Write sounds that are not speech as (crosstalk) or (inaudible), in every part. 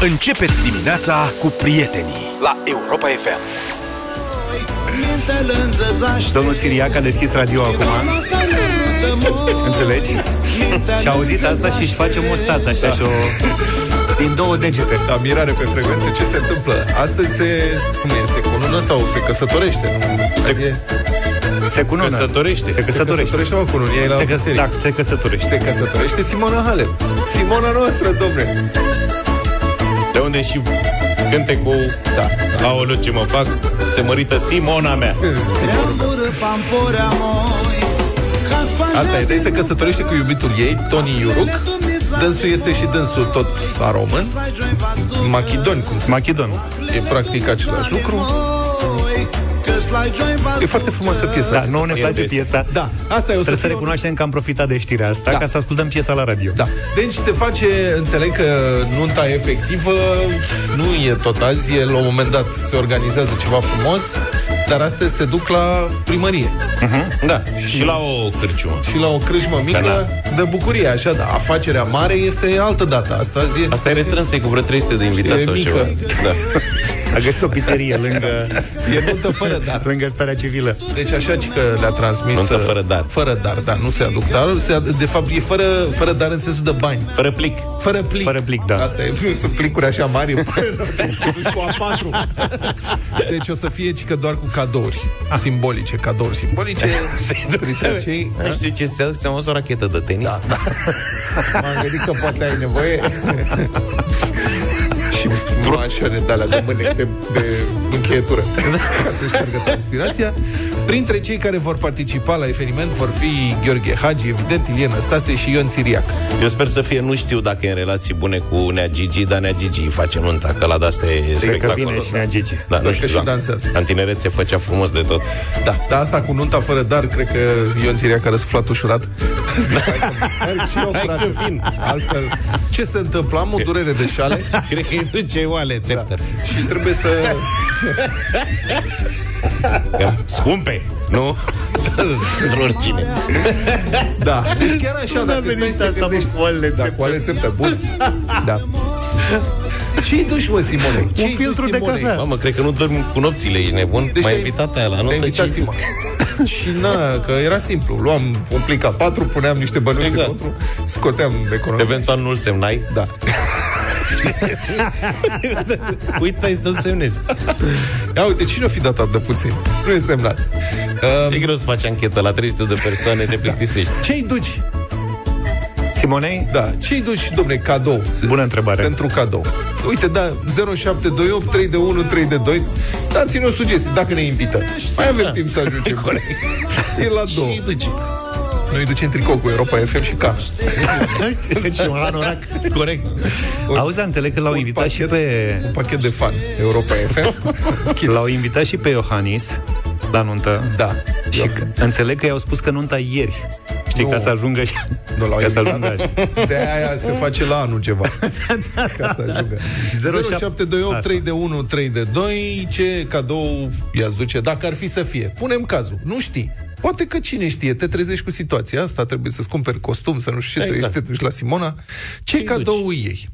Începeți dimineața cu prietenii la Europa FM. Domnul Țiriac a deschis radio acum Înțelegi? Și a auzit asta și își face mustața așa și o... Din două degete Da, mirare pe frecvență, ce se întâmplă? Astăzi se, cum e, se cunună sau se căsătorește? Nu? Se- E- Se cunună Căsătorește. Se se căsătorește căsătorește, mă, cununie, e la se, altă căs- serie. da, se căsătorește Se căsătorește Simona Halep. Simona noastră, domne. De unde și cântecul Da. Aoleu, ce mă fac Se mărită Simona mea Simona. Asta e, deci se căsătorește cu iubitul ei, Tony Iuruc. Dânsul este și dânsul tot a român. Machidoni, cum se Machidon E practic același lucru. E foarte frumoasă piesa Da, aceasta. nouă ne place este. piesa Da, asta e o Trebuie să fie- recunoaștem că am profitat de știrea asta Da. Ca să ascultăm piesa la radio Da. Deci se face, înțeleg că nunta efectivă nu e tot azi, e la un moment dat se organizează ceva frumos, dar astăzi se duc la primărie Da, și la o cârciumă și la o crâșmă mică de bucurie, așa, da. Afacerea mare este altă dată. Asta e, Asta e restrânsă, e cu vreo 300 de invitați E sau mică. ceva da. (laughs) A găsit o pizzerie (laughs) lângă, e nuntă fără dar. lângă starea civilă Deci așa ci că le-a transmis... Nuntă uh, fără dar. Fără dar, da, nu se aduc dar. Se ad- de fapt, e fără, fără dar în sensul de bani. Fără plic Fără plic. Fără plic, da. Asta e, (laughs) sunt plicuri așa mari, cu A4. Deci o să fie ci că doar cu cadouri simbolice, cadouri simbolice. (laughs) Printre cei... Nu știu ce se seama o rachetă de tenis da, da. M-am gândit că poate ai nevoie Și broașoare de alea de mâne de, de încheietură. (laughs) Ca să șteargă transpirația Printre cei care vor participa la eveniment Vor fi Gheorghe Hagi, evident Iliana Stase și Ion Țiriac Eu sper să fie, nu știu dacă e în relații bune cu Nea Gigi Dar Nea Gigi îi face nunta Că la de-asta e Cred că spectaculos vine și Nea Gigi Da, nu Cred știu, că și da. dansează. În tineret se făcea frumos de tot Da, dar asta cu nunta fără dar Cred că Ion Țiriac a răsuflat ușurat (laughs) Zic, hai că- merg și eu, frate vin. Altfel, ce se întâmplă? Am o durere de șale (laughs) Cred că îi duce oale țepter Și trebuie să da. (laughs) Scumpe, nu? Pentru oricine. Da, deci chiar așa, dacă stai să te gândești cu oalele Da, cu ale țepte, bun. Da. Ce-i duci, mă, Simone? Ce-i duci, filtru de Simone? cafea. Mamă, cred că nu dormi cu nopțile, ești nebun? Deci deci M-ai te-ai- invitat aia la Te-a notă invitat ci- Sima (laughs) Și na, că era simplu. Luam un plic A4, puneam niște bănuți Exact. înăuntru Scoteam economie. Eventual nu-l semnai. Da (laughs) (laughs) Uite, să-l semnezi Ia uite, cine o fi dat atât de puțin? Nu e semnat E um, greu să faci anchetă la 300 de persoane, te plictisești Ce-i duci? Simonei? Da, ce-i duci, domne, cadou? Bună întrebare. Pentru cadou. Uite, da, 0728 3 de 1 3 de 2. Dați-ne o sugestie, dacă ne invită. Mai avem timp să ajungem. Corect. E la două. Și duci Noi ducem tricou cu Europa FM și ca. (laughs) Deci un anorac. Corect Auzi, înțeleg că l-au Un invitat și pachet- pe... Un pachet de fan. Europa FM. (laughs) L-au invitat și pe Iohannis la nuntă. Da. Și că, înțeleg că i-au spus că nunta e ieri. Știi, Nu. ca să ajungă și... Nu l-au (laughs) ca să invitat. ajungă azi. De aia se face la anul ceva. Ca să ajungă. 0728 3 de 1 3 de 2 Ce cadou i-ați duce? Dacă ar fi să fie. Punem cazul. Nu știi. Poate că cine știe, te trezești cu situația asta, trebuie să-ți cumperi costum, să nu știu ce, Exact. trebuie să te duci la Simona. Ce cadou ei?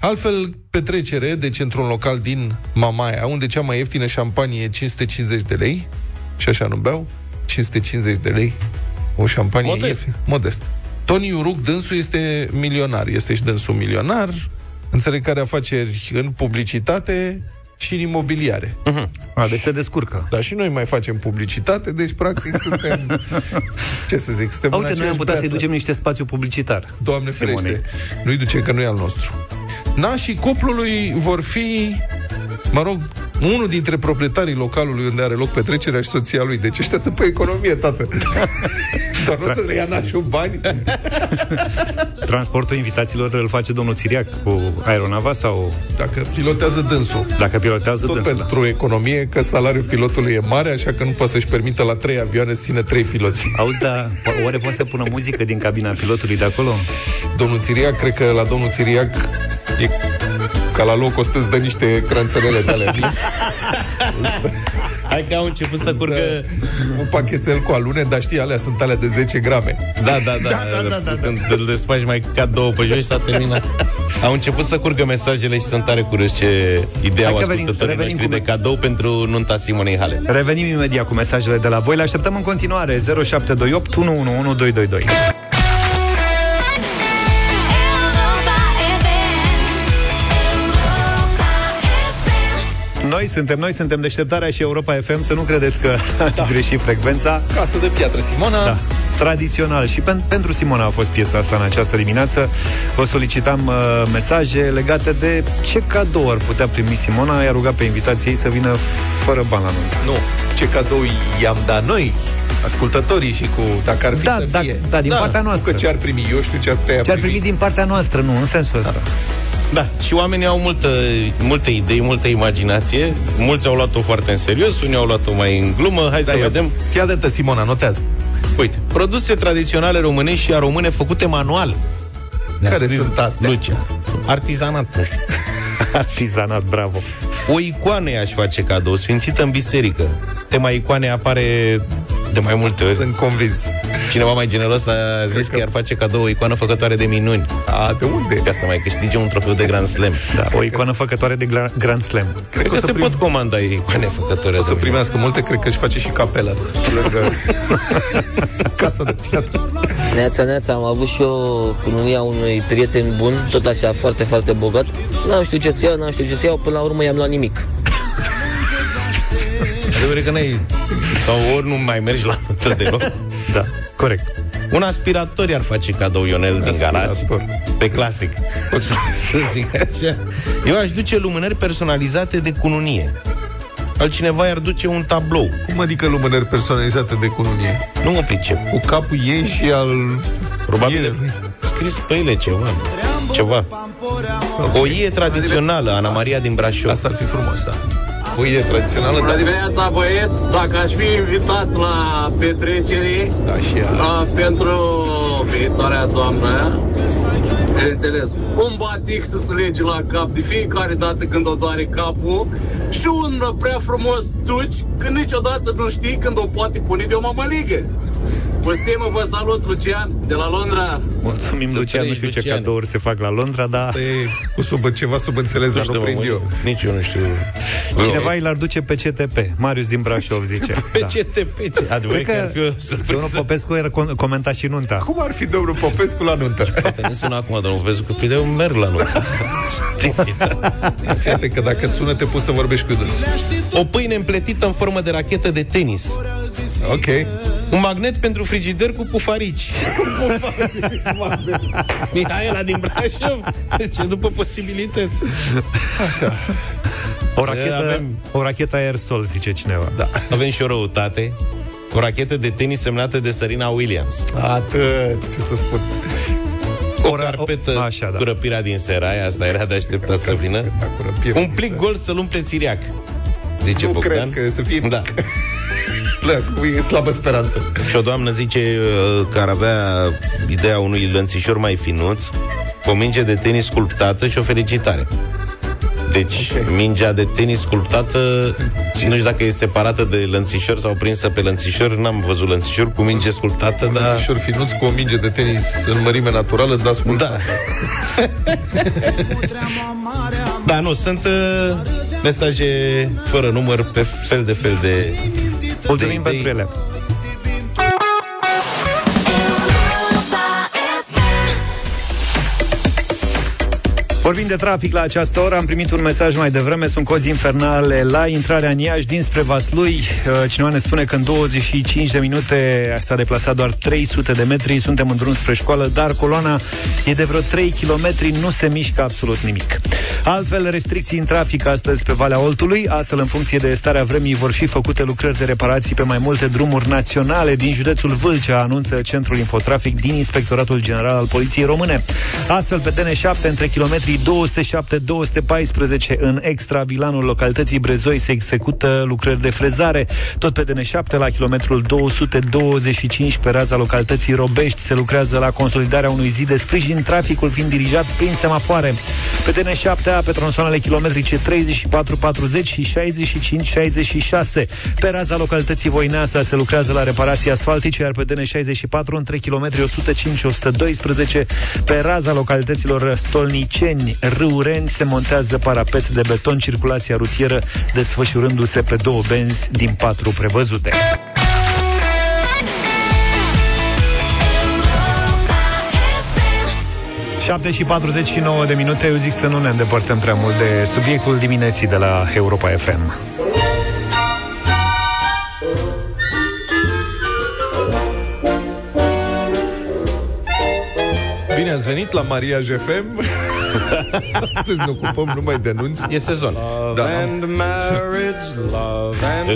Altfel, petrecere, deci într-un local din Mamaia, unde cea mai ieftină șampanie e 550 de lei, și așa nu beau, 550 de lei, o șampanie Modest. ieftină. Modest. Tony Iuruc, dânsul este milionar, este și dânsul milionar, înțeleg că are afaceri în publicitate și în imobiliare. A, deci se descurcă. Dar și noi mai facem publicitate, deci practic (laughs) suntem, ce să zic, suntem A, în uite, noi am aceeași putea să-i breastă. ducem niște spațiu publicitar. Doamne Simonei. ferește. Nu-i duce că nu e al nostru. Nașii cuplului vor fi, mă rog, unul dintre proprietarii localului unde are loc petrecerea și soția lui. Deci ăștia sunt pe economie, tată. (laughs) Doar nu o să le ia nașul bani. Transportul invitaților îl face domnul Țiriac cu aeronava sau Dacă pilotează dânsul. dacă pilotează Tot dânsul. pentru economie, că salariul pilotului e mare, așa că nu poate să-și permită la trei avioane să țină trei piloți. Auzi, dar o- oare poate să pună muzică din cabina pilotului de acolo? Domnul Țiriac, cred că la domnul Țiriac e ca la loc o să-ți dă niște cranțărele de alea. Hai că au început să curgă... Un pachetel cu alune, dar știi, alea sunt alea de 10 grame. Da, da, da. da, da, da, da. Când îl despaci mai ca două pe jos și s-a terminat. Au început să curgă mesajele și sunt tare curios ce idee au ascultătorii noștri cu... de cadou pentru nunta Simonei Hale. Revenim imediat cu mesajele de la voi. Le așteptăm în continuare 0728 111222. Noi suntem, noi suntem deșteptarea și Europa FM Să nu credeți că (laughs) ați da. greșit frecvența Casă de piatră Simona da tradițional și pen- pentru Simona a fost piesa asta în această dimineață. Vă solicitam uh, mesaje legate de ce cadou ar putea primi Simona. I-a rugat pe invitații ei să vină fără bani la nuntă. Nu, ce cadou i-am dat noi ascultătorii și cu dacă ar fi da, să da, fie. Da, din da, partea noastră. Că ce ar primi, eu știu ce ar putea Ce ar primi din partea noastră, nu, în sensul ăsta. Da. Da, și oamenii au multă, multe idei, multă imaginație. Mulți au luat-o foarte în serios, unii au luat-o mai în glumă. Hai da, să vedem. Fii atentă, Simona, notează. Uite, produse tradiționale românești și aromâne făcute manual. Ne Care sunt astea? Lucia. Artizanat, nu știu. (laughs) Artizanat, bravo. O icoană i-aș face cadou, sfințită în biserică. Tema icoane apare de mai multe ori. Sunt convins. Cineva mai generos a zis că... că ar face cadou o icoană făcătoare de minuni. A, de unde? Ca să mai câștige un trofeu de Grand Slam. Da, o icoană făcătoare de Grand Slam. Cred, cred că, că se prim... pot comanda icoane făcătoare. O să primească multe, cred că își face și capela. Lângă (laughs) casa de piatră. Neața, neața, am avut și eu cununia unui prieten bun, tot așa, foarte, foarte bogat. N-am știut ce să iau, n-am știut ce să iau, până la urmă i-am luat nimic. Adevărat că n-ai... Sau ori nu mai mergi la nuntă deloc. da, corect. Un aspirator i-ar face cadou Ionel din Galați. Pe clasic. să zic așa. Eu aș duce lumânări personalizate de cununie. Altcineva i-ar duce un tablou. Cum adică lumânări personalizate de cununie? Nu mă pricep. Cu capul ei și al... Probabil scris pe ele ceva. Ceva. O ie tradițională, Ana Maria din Brașov. Asta ar fi frumos, da pâine tradițională. Bună dimineața, băieți! Dacă aș fi invitat la petrecere da, și a, pentru viitoarea doamnă, Înțeles. Un batic să se lege la cap de fiecare dată când o doare capul și un prea frumos duci când niciodată nu știi când o poate pune de o mamaligă. Vă stimă, vă salut, Lucian, de la Londra. Mulțumim, Lucian. Nu știu Lucian. ce cadouri se fac la Londra, dar... E cu sub, ceva subînțeles, dar nu prind eu. Nici eu nu știu. Cineva îi l-ar duce pe CTP. Marius din Brașov zice. (laughs) pe da. CTP. Adevărat că ar fi o Domnul Popescu era comenta și nunta. Cum ar fi domnul Popescu la nuntă? (laughs) Nu sună acum domnul Popescu, că eu merg la nuntă. Fii că dacă sună, te pus să vorbești cu dâns. O pâine împletită în formă de rachetă de tenis. Ok. Un magnet pentru frigider cu pufarici. (laughs) Mihaela din Brașov. Deci, după posibilități. Așa. O rachetă, avem... o rachetă aerosol, zice cineva. Da. Avem și o răutate. O rachetă de tenis semnată de Serena Williams. Atât, ce să spun. O carpetă o, așa, da. cu răpirea din Serai, asta era de așteptat să vină. Un plic gol să-l umple țiriac. Zice nu Bogdan. cred că să fie... Da. Plec, e slabă speranță. Și o doamnă zice uh, că ar avea ideea unui lănțișor mai finuț, o minge de tenis sculptată și o felicitare. Deci, okay. mingea de tenis sculptată, Ce? nu știu dacă e separată de lănțișor sau prinsă pe lănțișor, n-am văzut lănțișor cu minge sculptată, dar... Lănțișor finuț cu o minge de tenis în mărime naturală, dar sculptată. Da. (laughs) da, nu, sunt uh, mesaje fără număr pe fel de fel de Mulțumim pentru ele. Vorbim de trafic la această oră, am primit un mesaj mai devreme, sunt cozi infernale la intrarea în Iași dinspre Vaslui. Uh, cineva ne spune că în 25 de minute s-a deplasat doar 300 de metri, suntem în drum spre școală, dar coloana e de vreo 3 km, nu se mișcă absolut nimic. Altfel, restricții în trafic astăzi pe Valea Oltului, astfel în funcție de starea vremii vor fi făcute lucrări de reparații pe mai multe drumuri naționale din județul Vâlcea, anunță Centrul Infotrafic din Inspectoratul General al Poliției Române. Astfel, pe DN7, între kilometrii 207-214 în extra Vilanul localității Brezoi se execută lucrări de frezare. Tot pe DN7 la kilometrul 225 pe raza localității Robești se lucrează la consolidarea unui zid de sprijin, traficul fiind dirijat prin semafoare. Pe DN7 pe tronsoanele kilometrice 34, 40 și 65, 66. Pe raza localității Voineasa se lucrează la reparații asfaltice, iar pe DN64 între kilometri 105-112 pe raza localităților Stolniceni, Râurenți se montează parapet de beton, circulația rutieră desfășurându-se pe două benzi din patru prevăzute. 7 și 49 de minute, eu zic să nu ne îndepărtăm prea mult de subiectul dimineții de la Europa FM. Bine ați venit la Maria FM. Astăzi ne ocupăm numai de anunți. E sezon. Da.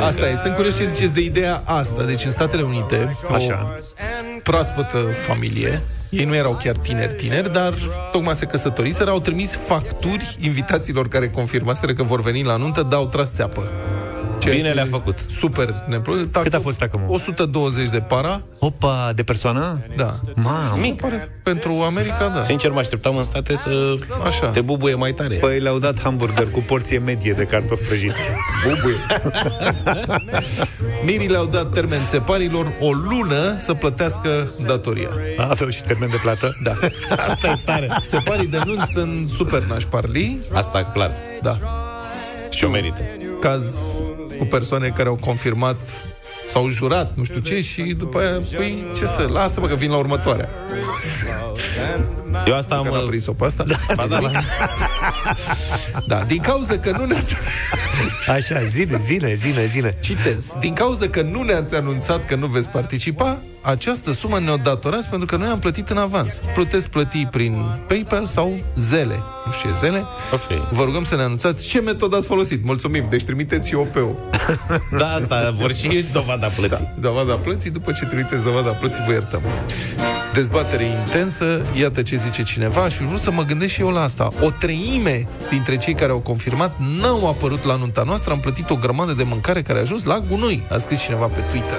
Asta e. Sunt curios ce ziceți de ideea asta. Deci în Statele Unite, Așa. o proaspătă familie, ei nu erau chiar tineri, tineri, dar tocmai se căsătoriseră, au trimis facturi invitațiilor care confirmaseră că vor veni la nuntă, dar au tras țeapă. Ceea Bine ce le-a e făcut. Super neplăcut. Cât a fost acum? 120 de para, Opa, de persoană? da. Mamă. Mic. Pare, pentru America, da. Sincer, mă așteptam în state să Așa. te bubuie mai tare. Păi le-au dat hamburger cu porție medie de cartofi prăjiți. Bubuie. Mirii le-au dat termen țeparilor o lună să plătească datoria. Aveau și termen de plată? Da. Asta e tare. Țeparii de nunți sunt super nașparli. Asta, clar. Da. Și o merită. Caz cu persoane care au confirmat s-au jurat, nu știu ce, și după aia, păi, ce să, lasă-mă că vin la următoarea. Eu asta am... Că n-a prins-o pe asta. Da, Ba da, da, din cauza că nu ne-ați... Așa, zile, zile, zile, zile. Citez. Din cauza că nu ne-ați anunțat că nu veți participa, această sumă ne-o datorați pentru că noi am plătit în avans. Puteți plăti prin PayPal sau Zele. Nu știu ce e Zele. Ok. Vă rugăm să ne anunțați ce metodă ați folosit. Mulțumim. Deci trimiteți și OP-ul. (laughs) Da, asta vor și dovada plății. Da, dovada plății, după ce trimiteți dovada plății, vă iertăm. Dezbatere intensă, iată ce zice cineva și vreau să mă gândesc și eu la asta. O treime dintre cei care au confirmat n-au apărut la nunta noastră, am plătit o grămadă de mâncare care a ajuns la gunoi, a scris cineva pe Twitter.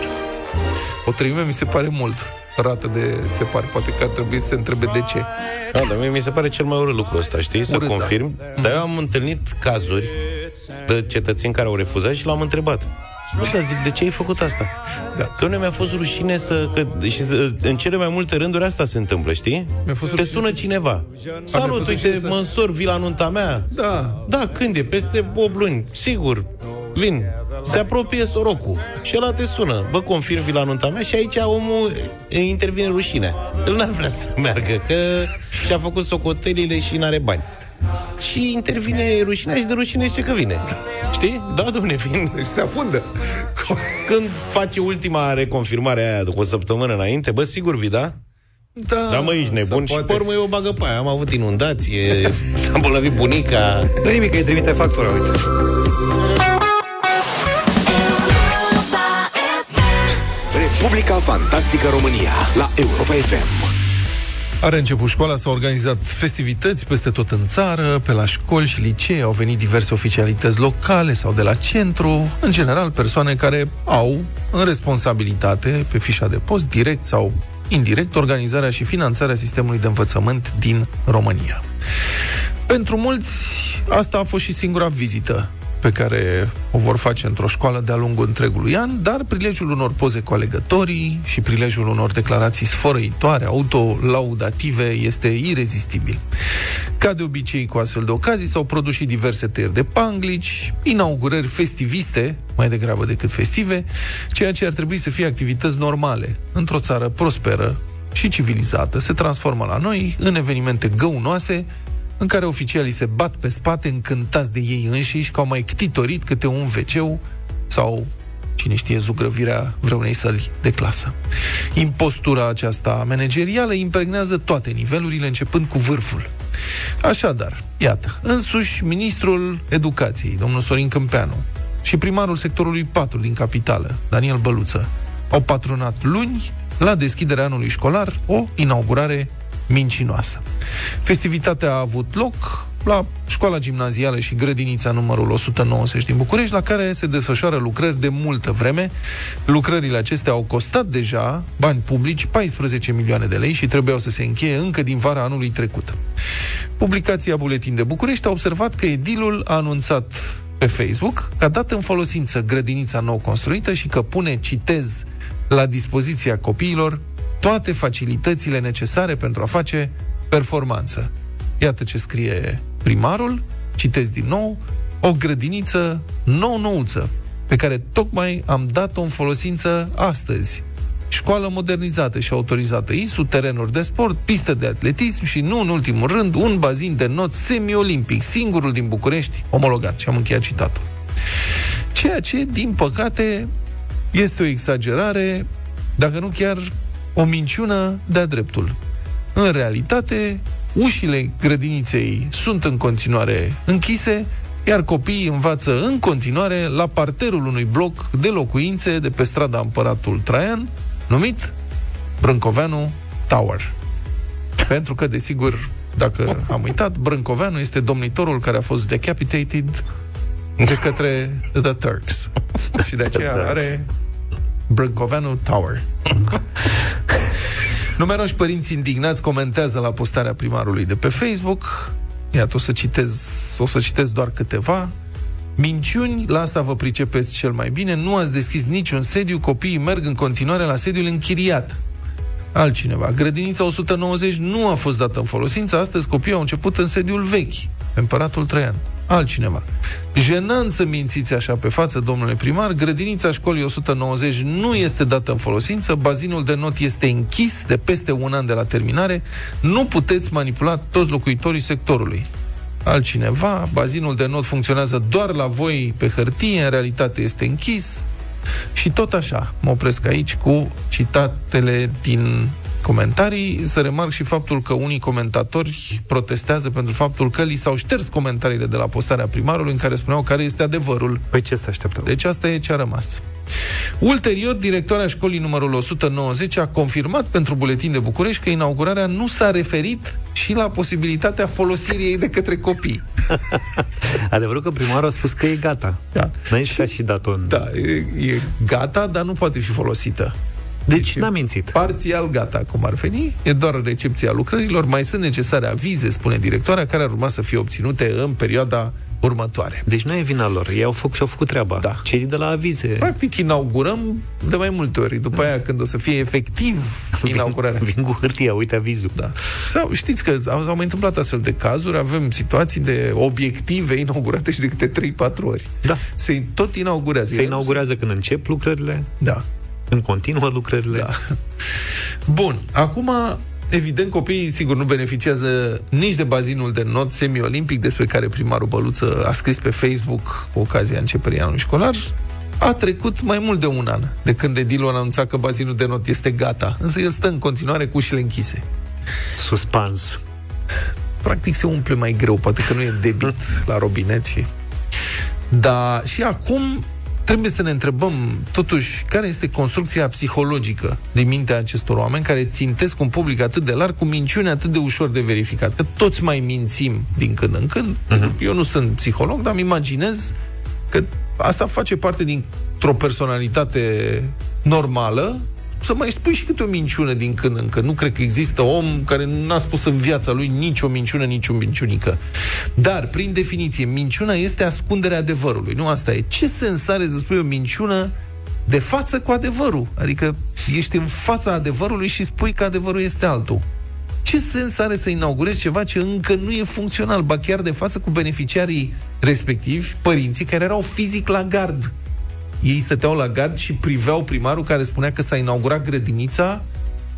O treime mi se pare mult rată de țepari. Poate că ar trebui să se întrebe de ce. Da, dar mie mi se pare cel mai urât lucru ăsta, știi? Să Urât, da. confirm. Dar eu am întâlnit cazuri de cetățeni care au refuzat și l-am întrebat. Nu știu, zic, de ce ai făcut asta? Da. Că nu mi-a fost rușine să... Că, și să, în cele mai multe rânduri asta se întâmplă, știi? Mi-a fost Te rușine sună să- cineva. Salut, fost uite, rușine să- mă însor, vii la nunta mea. Da, Da, când e? Peste 8 luni. Sigur. Vin. Se apropie sorocul. Și ăla te sună. Bă, confirm vii la nunta mea și aici omul e, intervine rușine. El n-ar vrea să meargă, că și-a făcut socotelile și n-are bani. Și intervine rușinea și de rușine zice că vine. Știi? Da, domne, vin. deci se afundă. Când face ultima reconfirmare aia cu o săptămână înainte, bă, sigur vii, da? Da, Da, mă, ești nebun. se Și pe poate. urmă eu o bagă pe aia. Am avut inundație, s-a îmbolnăvit bunica. Nu nimic, îi trimite factura, uite. Republica Fantastică România la Europa FM. Are început școala, s-au organizat festivități peste tot în țară, pe la școli și licee, au venit diverse oficialități locale sau de la centru, în general persoane care au în responsabilitate, pe fișa de post, direct sau indirect, organizarea și finanțarea sistemului de învățământ din România. Pentru mulți, asta a fost și singura vizită pe care o vor face într-o școală de-a lungul întregului an, dar prilejul unor poze cu alegătorii și prilejul unor declarații sfărăitoare, autolaudative, este irezistibil. Ca de obicei cu astfel de ocazii s-au produs și diverse tăieri de panglici, inaugurări festiviste, mai degrabă decât festive, ceea ce ar trebui să fie activități normale într-o țară prosperă și civilizată. Se transformă la noi în evenimente găunoase, în care oficialii se bat pe spate încântați de ei înșiși că au mai ctitorit câte un wc sau cine știe, zugrăvirea vreunei săli de clasă. Impostura aceasta managerială impregnează toate nivelurile, începând cu vârful. Așadar, iată, însuși ministrul educației, domnul Sorin Câmpeanu, și primarul sectorului 4 din capitală, Daniel Băluță, au patronat luni, la deschiderea anului școlar, o inaugurare mincinoasă. Festivitatea a avut loc la școala gimnazială și grădinița numărul 190 din București, la care se desfășoară lucrări de multă vreme. Lucrările acestea au costat deja bani publici, 14 milioane de lei și trebuiau să se încheie încă din vara anului trecut. Publicația Buletin de București a observat că edilul a anunțat pe Facebook că a dat în folosință grădinița nou construită și că pune, citez, la dispoziția copiilor toate facilitățile necesare pentru a face performanță. Iată ce scrie primarul, citesc din nou, o grădiniță nou-nouță, pe care tocmai am dat-o în folosință astăzi. Școală modernizată și autorizată ISU, terenuri de sport, piste de atletism și, nu în ultimul rând, un bazin de not semi-olimpic, singurul din București, omologat. Și am încheiat citatul. Ceea ce, din păcate, este o exagerare, dacă nu chiar o minciună de-a dreptul. În realitate, ușile grădiniței sunt în continuare închise, iar copiii învață în continuare la parterul unui bloc de locuințe de pe strada Împăratul Traian, numit Brâncoveanu Tower. Pentru că, desigur, dacă am uitat, Brâncoveanu este domnitorul care a fost decapitated de către The Turks. Și de aceea are Brâncoveanu Tower. (laughs) Numeroși părinți indignați comentează la postarea primarului de pe Facebook. Iată, o să citez, o să citez doar câteva. Minciuni, la asta vă pricepeți cel mai bine, nu ați deschis niciun sediu, copiii merg în continuare la sediul închiriat. Altcineva. Grădinița 190 nu a fost dată în folosință, astăzi copiii au început în sediul vechi, Împăratul Traian altcineva. Jenant să mințiți așa pe față, domnule primar, grădinița școlii 190 nu este dată în folosință, bazinul de not este închis de peste un an de la terminare, nu puteți manipula toți locuitorii sectorului. Altcineva, bazinul de not funcționează doar la voi pe hârtie, în realitate este închis, și tot așa, mă opresc aici cu citatele din comentarii. Să remarc și faptul că unii comentatori protestează pentru faptul că li s-au șters comentariile de la postarea primarului în care spuneau care este adevărul. Păi ce să așteptăm? Deci asta e ce a rămas. Ulterior, directoarea școlii numărul 190 a confirmat pentru Buletin de București că inaugurarea nu s-a referit și la posibilitatea folosirii ei de către copii. (laughs) Adevărul că primarul a spus că e gata. Da. N-ai și, și dat Da, e, e gata, dar nu poate fi folosită. Deci n-a mințit. Parțial gata, cum ar veni, e doar recepția lucrărilor, mai sunt necesare avize, spune directoarea, care ar urma să fie obținute în perioada următoare. Deci nu e vina lor, ei au făcut și-au făcut treaba. Da. Cei de la avize. Practic inaugurăm de mai multe ori. După aia, când o să fie efectiv (laughs) inaugurarea. Vin, vin cu hârtia, uite avizul. Da. Sau știți că au, au mai întâmplat astfel de cazuri, avem situații de obiective inaugurate și de câte 3-4 ori. Da. Se tot inaugurează. Se inaugurează când încep lucrările. Da. Când continuă lucrările. Da. Bun, acum Evident, copiii, sigur, nu beneficiază nici de bazinul de not semi-olimpic despre care primarul Băluță a scris pe Facebook cu ocazia începerii anului școlar. A trecut mai mult de un an de când Edilul a anunțat că bazinul de not este gata, însă el stă în continuare cu ușile închise. Suspans. Practic se umple mai greu, poate că nu e debit la robinet și... Dar și acum trebuie să ne întrebăm, totuși, care este construcția psihologică din mintea acestor oameni care țintesc un public atât de larg cu minciune atât de ușor de verificat. Că toți mai mințim din când în când. Uh-huh. Eu nu sunt psiholog, dar îmi imaginez că asta face parte dintr-o personalitate normală să mai spui și câte o minciună din când în când. Nu cred că există om care n-a spus în viața lui nici o minciună, nici o minciunică. Dar, prin definiție, minciuna este ascunderea adevărului. Nu asta e. Ce sens are să spui o minciună de față cu adevărul? Adică ești în fața adevărului și spui că adevărul este altul. Ce sens are să inaugurezi ceva ce încă nu e funcțional, ba chiar de față cu beneficiarii respectivi, părinții care erau fizic la gard ei stăteau la gard și priveau primarul care spunea că s-a inaugurat grădinița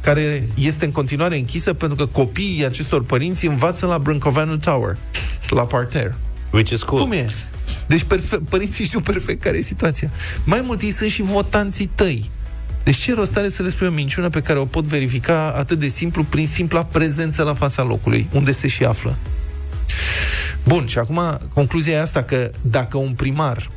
care este în continuare închisă pentru că copiii acestor părinți învață la Brâncoveanu Tower, la parter. Which is cool. Cum e? Deci perfe- părinții știu perfect care e situația. Mai mult, ei sunt și votanții tăi. Deci ce rost are să le spui o minciună pe care o pot verifica atât de simplu prin simpla prezență la fața locului, unde se și află? Bun, și acum concluzia e asta că dacă un primar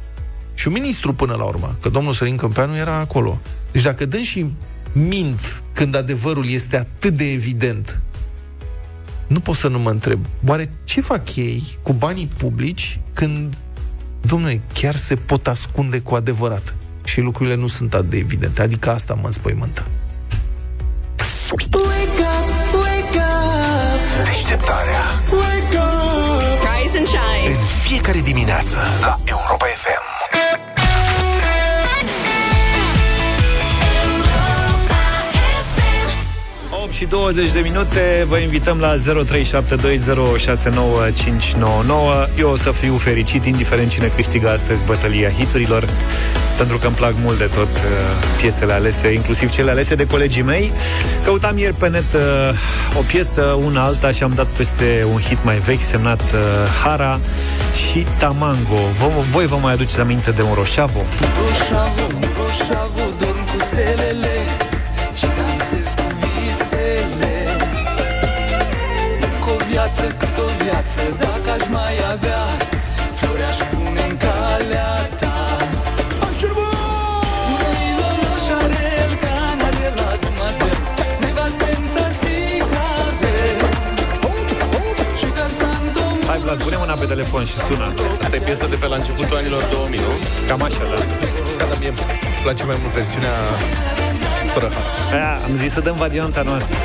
și un ministru până la urmă, că domnul Sărin Câmpeanu era acolo. Deci dacă dâns și mint când adevărul este atât de evident, nu pot să nu mă întreb, oare ce fac ei cu banii publici când, domnule, chiar se pot ascunde cu adevărat? Și lucrurile nu sunt atât de evidente. Adică asta mă înspăimântă. Wake up, wake up. Deșteptarea. Wake up. Rise and shine. În fiecare dimineață la Europa FM. Și 20 de minute. Vă invităm la 0372069599 Eu o să fiu fericit Indiferent cine câștigă astăzi bătălia hiturilor Pentru că îmi plac mult de tot uh, Piesele alese, inclusiv cele alese de colegii mei. Căutam ieri pe net uh, O piesă, una alta Și am dat peste un hit mai vechi Semnat uh, Hara și Tamango. V- Voi vă mai aduceți aminte de un roșavo? Roșavo, roșavo, dorm cu stelele viață Dacă aș mai avea Flori aș pune în calea ta Hai, Vlad, pune mâna pe telefon și sună. Asta e piesă de pe la începutul anilor 2000, nu? Cam așa, da. Da, dar mie îmi place mai mult versiunea fără Aia, am zis să dăm varianta noastră.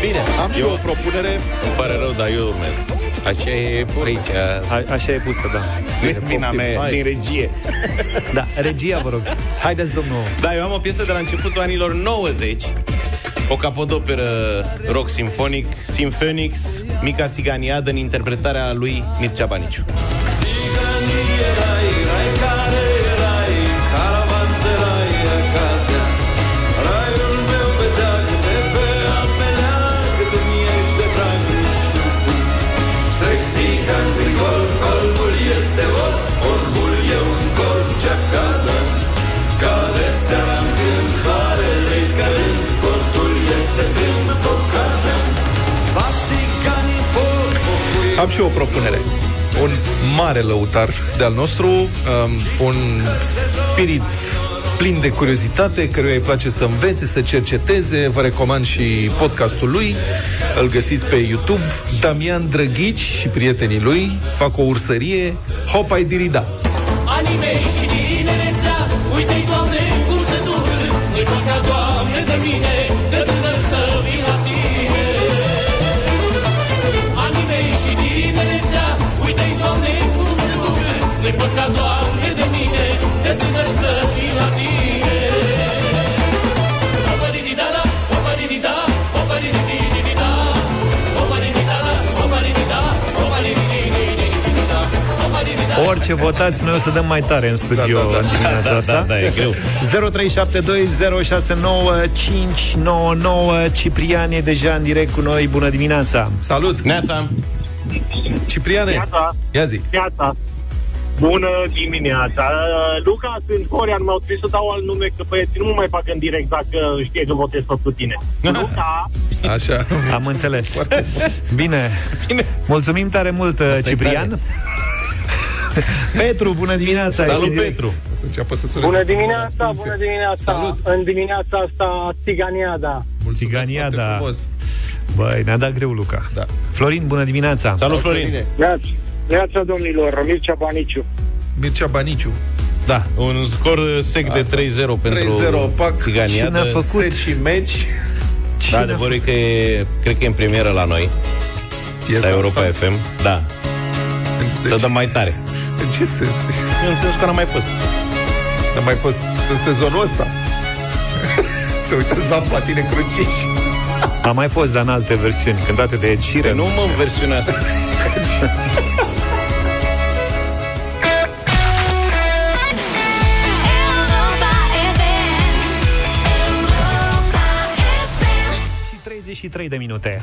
Bine, am și eu o propunere. Îmi pare rău, dar eu urmez. Așa e aici. A, așa e pusă, da. Bine, Vina mea, Hai. din regie. Da, regia, vă rog. Haideți, domnul. Da, eu am o piesă de la începutul anilor 90 o capodoperă rock simfonic, Symphonix, Mica Țiganiadă, în interpretarea lui Mircea Baniciu. Am și o propunere. Un mare lăutar de-al nostru, um, un spirit plin de curiozitate, căruia îi place să învețe, să cerceteze. Vă recomand și podcastul lui. Îl găsiți pe YouTube. Damian Drăghici și prietenii lui fac o ursărie. Hopai Dirida. Anime și tinerețea, uite-i, Doamne, cum se duc, nu-i Doamne, de mine, Orice votați, noi o să dăm mai tare în studio da, da, da. în dimineața da, da, asta. Da, da, e greu. 0372069599 Ciprian e deja în direct cu noi. Bună dimineața! Salut! Neața! Cipriane! Neața! Ia zi! Neața! Bună dimineața! Luca, sunt Florian, mi-au scris să dau alt nume, că băieții nu mă mai fac în direct dacă știe că votez pentru tine. (laughs) Luca! Așa. Am înțeles. Foarte Bine. Bine. Mulțumim tare mult, Asta Ciprian. (laughs) Petru, bună dimineața! Salut, Petru! Să înceapă să bună dimineața, bună dimineața! Salut! În dimineața asta, Tiganiada. Mulțumesc Tiganiada. Băi, ne-a dat greu, Luca. Da. Florin, bună dimineața! Salut, Florin! Neața! Neața, domnilor, Mircea Baniciu. Mircea Baniciu. Da, un scor sec Asta. de 3-0 pentru 3-0, pac, Țigania. Cine a făcut? Set și meci. Da, adevărul e că e, cred că e în premieră la noi. Piesa la Europa asta? FM. Da. De Să dăm mai tare. În ce sens? În sensul că n-a mai fost. N-a mai fost în sezonul ăsta. (laughs) Se uită Zap la tine cruciși. A mai fost, dar în alte versiuni, cântate de Ed Sheeran. Nu mă în versiunea asta. și 33 de minute.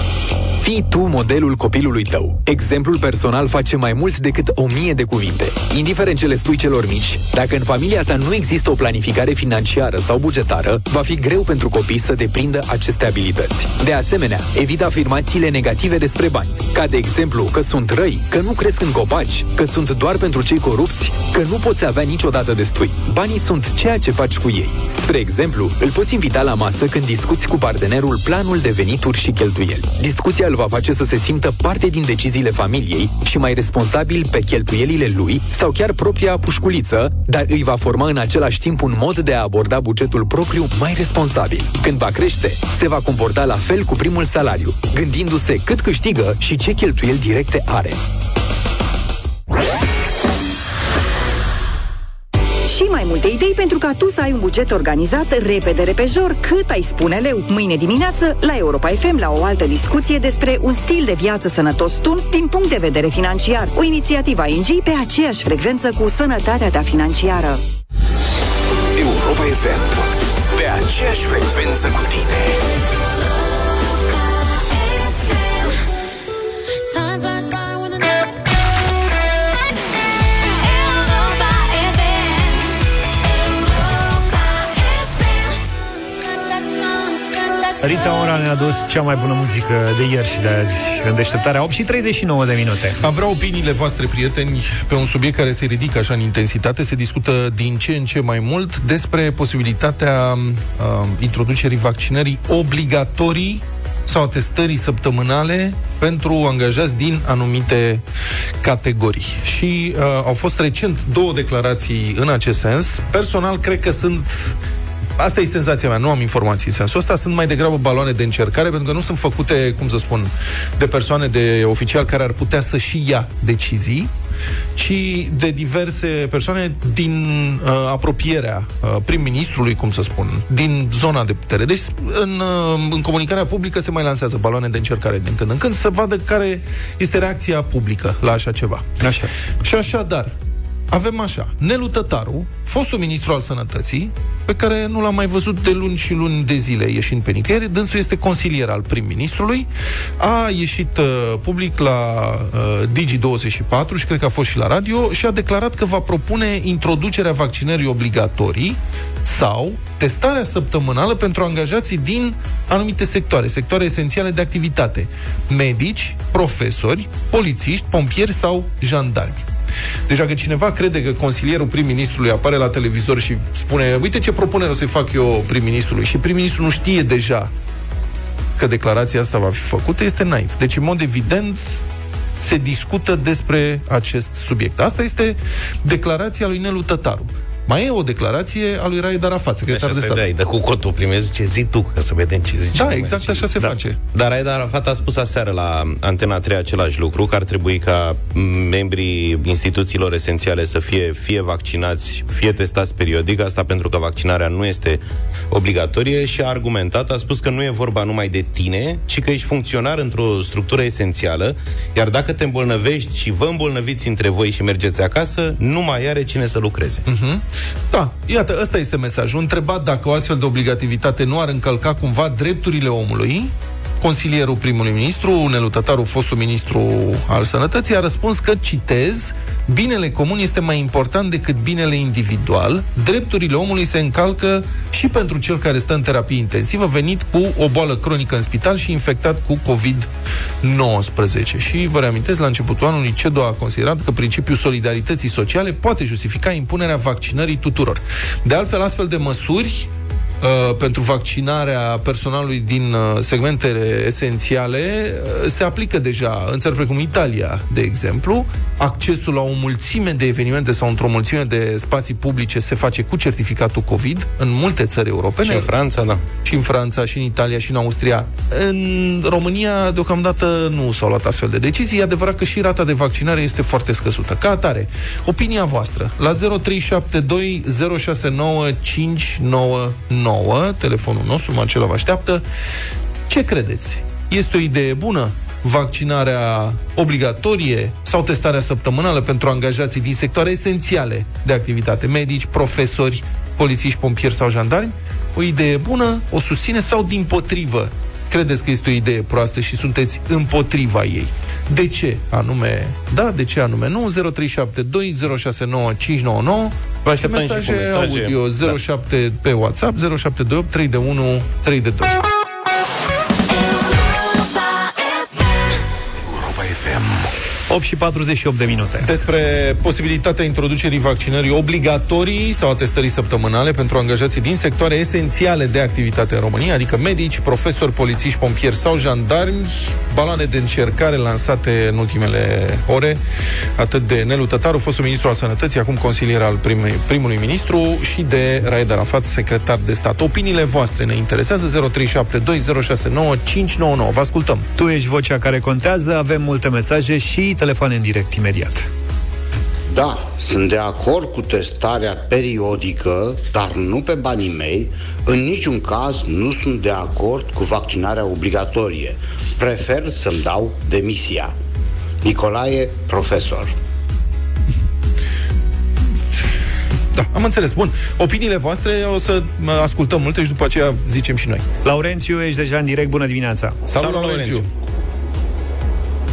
Fii tu modelul copilului tău. Exemplul personal face mai mult decât o mie de cuvinte. Indiferent ce le spui celor mici, dacă în familia ta nu există o planificare financiară sau bugetară, va fi greu pentru copii să deprindă aceste abilități. De asemenea, evita afirmațiile negative despre bani, ca de exemplu că sunt răi, că nu cresc în copaci, că sunt doar pentru cei corupți, că nu poți avea niciodată destui. Banii sunt ceea ce faci cu ei. Spre exemplu, îl poți invita la masă când discuți cu partenerul planul de venituri și cheltuieli. Discuția îl va face să se simtă parte din deciziile familiei și mai responsabil pe cheltuielile lui sau chiar propria pușculiță, dar îi va forma în același timp un mod de a aborda bugetul propriu mai responsabil. Când va crește, se va comporta la fel cu primul salariu, gândindu-se cât câștigă și ce cheltuieli directe are. Multe idei pentru ca tu să ai un buget organizat repede, repejor, cât ai spune leu. Mâine dimineață, la Europa FM, la o altă discuție despre un stil de viață sănătos tun din punct de vedere financiar. O inițiativă ING pe aceeași frecvență cu sănătatea ta financiară. Europa FM. Pe aceeași frecvență cu tine. Rita Ora ne-a dus cea mai bună muzică de ieri și de azi în deșteptarea 8 și 39 de minute. Am vrea opiniile voastre, prieteni, pe un subiect care se ridică așa în intensitate. Se discută din ce în ce mai mult despre posibilitatea uh, introducerii vaccinării obligatorii sau a testării săptămânale pentru angajați din anumite categorii. Și uh, au fost recent două declarații în acest sens. Personal, cred că sunt Asta e senzația mea, nu am informații în sensul ăsta, sunt mai degrabă baloane de încercare, pentru că nu sunt făcute, cum să spun, de persoane de oficial care ar putea să și ia decizii, ci de diverse persoane din uh, apropierea uh, prim-ministrului, cum să spun, din zona de putere. Deci, în, uh, în comunicarea publică se mai lansează baloane de încercare din când în când, să vadă care este reacția publică la așa ceva. Așa. Și așadar, avem așa, Nelu Tătaru, fostul ministru al sănătății, pe care nu l-am mai văzut de luni și luni de zile ieșind pe nicăieri, dânsul este consilier al prim-ministrului, a ieșit uh, public la uh, Digi24 și cred că a fost și la radio și a declarat că va propune introducerea vaccinării obligatorii sau testarea săptămânală pentru angajații din anumite sectoare, sectoare esențiale de activitate, medici, profesori, polițiști, pompieri sau jandarmi. Deci dacă cineva crede că consilierul prim-ministrului apare la televizor și spune uite ce propunere o să-i fac eu prim-ministrului și prim-ministrul nu știe deja că declarația asta va fi făcută, este naiv. Deci, în mod evident, se discută despre acest subiect. Asta este declarația lui Nelu Tătaru. Mai e o declarație a lui Raed Arafat, secretar Așa de stai, stat. dai, dă cu cotul primezi ce zi tu, ca să vedem ce zice. Da, lumea, exact ce așa se da. face. Dar Raed Arafat a spus aseară la Antena 3 același lucru, că ar trebui ca m, membrii instituțiilor esențiale să fie fie vaccinați, fie testați periodic, asta pentru că vaccinarea nu este obligatorie și a argumentat, a spus că nu e vorba numai de tine, ci că ești funcționar într-o structură esențială, iar dacă te îmbolnăvești și vă îmbolnăviți între voi și mergeți acasă, nu mai are cine să lucreze. Mhm. Da, iată, ăsta este mesajul. Întrebat dacă o astfel de obligativitate nu ar încălca cumva drepturile omului, consilierul primului ministru, Nelu Tătaru, fostul ministru al sănătății, a răspuns că, citez, binele comun este mai important decât binele individual, drepturile omului se încalcă și pentru cel care stă în terapie intensivă, venit cu o boală cronică în spital și infectat cu COVID-19. Și vă reamintesc, la începutul anului, CEDO a considerat că principiul solidarității sociale poate justifica impunerea vaccinării tuturor. De altfel, astfel de măsuri uh, pentru vaccinarea personalului din uh, segmentele esențiale uh, se aplică deja în țări precum Italia, de exemplu. Accesul la o mulțime de evenimente sau într-o mulțime de spații publice se face cu certificatul COVID în multe țări europene. Și în Franța, da. Și în Franța, și în Italia, și în Austria. În România, deocamdată, nu s-au luat astfel de decizii. E adevărat că și rata de vaccinare este foarte scăzută. Ca atare, opinia voastră la 0372 069 599, telefonul nostru, Marcela vă așteaptă. Ce credeți? Este o idee bună? vaccinarea obligatorie sau testarea săptămânală pentru angajații din sectoare esențiale de activitate, medici, profesori, polițiști, pompieri sau jandarmi? O idee bună, o susține sau din potrivă? Credeți că este o idee proastă și sunteți împotriva ei? De ce anume? Da, de ce anume? Nu 0372069599 Vă așteptăm și cu mesaje. audio Da. 07 pe WhatsApp 0728 3 de 1 3 de 2. 8 și 48 de minute. Despre posibilitatea introducerii vaccinării obligatorii sau a testării săptămânale pentru angajații din sectoare esențiale de activitate în România, adică medici, profesori, polițiști, pompieri sau jandarmi, baloane de încercare lansate în ultimele ore, atât de Nelu Tătaru, fostul ministru al sănătății, acum consilier al primului, primului ministru, și de Raed Arafat, secretar de stat. Opiniile voastre ne interesează 0372069599. Vă ascultăm. Tu ești vocea care contează, avem multe mesaje și telefoane în direct imediat. Da, sunt de acord cu testarea periodică, dar nu pe banii mei. În niciun caz nu sunt de acord cu vaccinarea obligatorie. Prefer să-mi dau demisia. Nicolae, profesor. Da, am înțeles. Bun. Opiniile voastre o să mă ascultăm multe și după aceea zicem și noi. Laurențiu, ești deja în direct, bună dimineața. Salut, Laurențiu.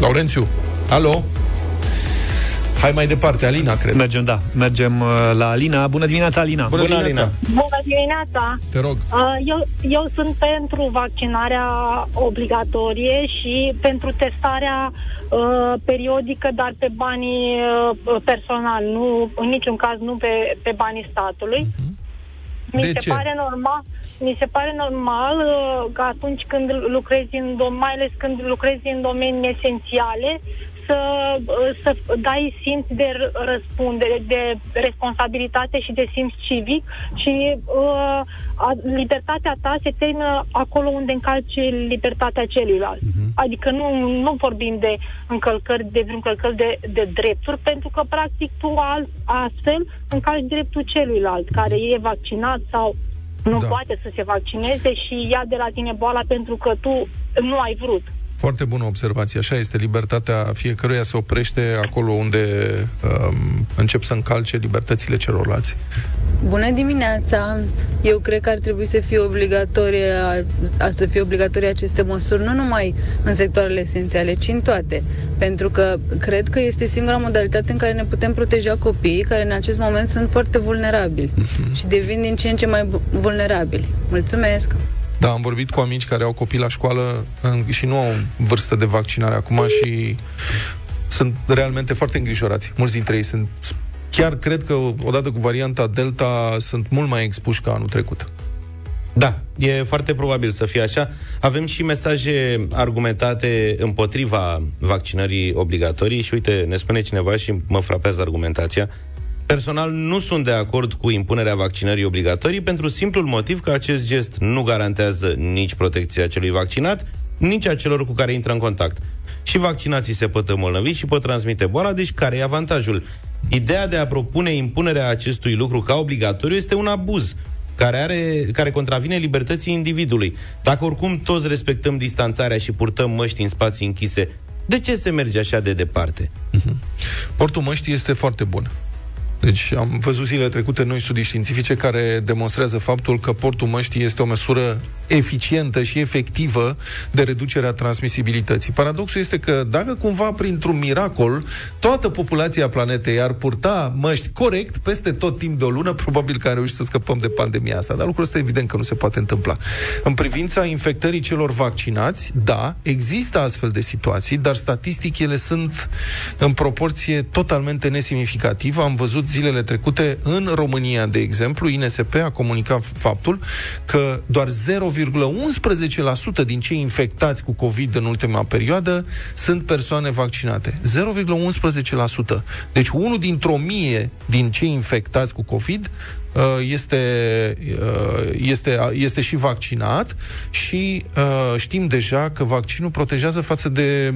Laurențiu. Alo? Hai mai departe, Alina, cred. Mergem, da. Mergem uh, la Alina. Bună dimineața, Alina. Bună, Bună Alina. Bună dimineața! Te rog. Uh, Eu, eu sunt pentru vaccinarea obligatorie și pentru testarea uh, periodică, dar pe banii uh, personal, nu, în niciun caz nu pe, pe banii statului. Mi De se ce? pare normal, mi se pare normal uh, că atunci când lucrezi în dom- mai ales când lucrezi în domenii esențiale, să, uh, să dai simț de r- răspundere, de responsabilitate și de simț civic și uh, a, libertatea ta se termină acolo unde încalci libertatea celuilalt. Adică nu, nu vorbim de încălcări, de vreun încălcări de, de drepturi, pentru că practic tu al, astfel încalci dreptul celuilalt care e vaccinat sau nu Da. da. poate să se vaccineze și ia de la tine boala pentru că tu nu ai vrut. Foarte bună observație. Așa este, libertatea fiecăruia se oprește acolo unde um, încep să încalce libertățile celorlalți. Bună dimineața! Eu cred că ar trebui să fie obligatorie, a, să fie obligatorie aceste măsuri nu numai în sectoarele esențiale, ci în toate. Pentru că cred că este singura modalitate în care ne putem proteja copiii care în acest moment sunt foarte vulnerabili și devin din ce în ce mai bu- vulnerabili. Mulțumesc! Da, am vorbit cu amici care au copii la școală în, și nu au vârstă de vaccinare acum și sunt realmente foarte îngrijorați. Mulți dintre ei sunt chiar cred că odată cu varianta Delta sunt mult mai expuși ca anul trecut. Da, e foarte probabil să fie așa. Avem și mesaje argumentate împotriva vaccinării obligatorii și uite, ne spune cineva și mă frapează argumentația. Personal nu sunt de acord cu impunerea vaccinării obligatorii pentru simplul motiv că acest gest nu garantează nici protecția celui vaccinat, nici a celor cu care intră în contact. Și vaccinații se pot îmbolnăvi și pot transmite boala, deci care e avantajul? Ideea de a propune impunerea acestui lucru ca obligatoriu este un abuz care, are, care contravine libertății individului. Dacă oricum toți respectăm distanțarea și purtăm măști în spații închise, de ce se merge așa de departe? Portul măștii este foarte bun. Deci am văzut zilele trecute noi studii științifice care demonstrează faptul că portul măștii este o măsură eficientă și efectivă de reducerea transmisibilității. Paradoxul este că dacă cumva printr-un miracol toată populația planetei ar purta măști corect peste tot timp de o lună, probabil că am reușit să scăpăm de pandemia asta. Dar lucrul ăsta evident că nu se poate întâmpla. În privința infectării celor vaccinați, da, există astfel de situații, dar statistic ele sunt în proporție totalmente nesemnificativă. Am văzut zilele trecute în România, de exemplu, INSP a comunicat faptul că doar 0,11% din cei infectați cu COVID în ultima perioadă sunt persoane vaccinate. 0,11%. Deci unul dintr-o mie din cei infectați cu COVID uh, este, uh, este, este și vaccinat și uh, știm deja că vaccinul protejează față de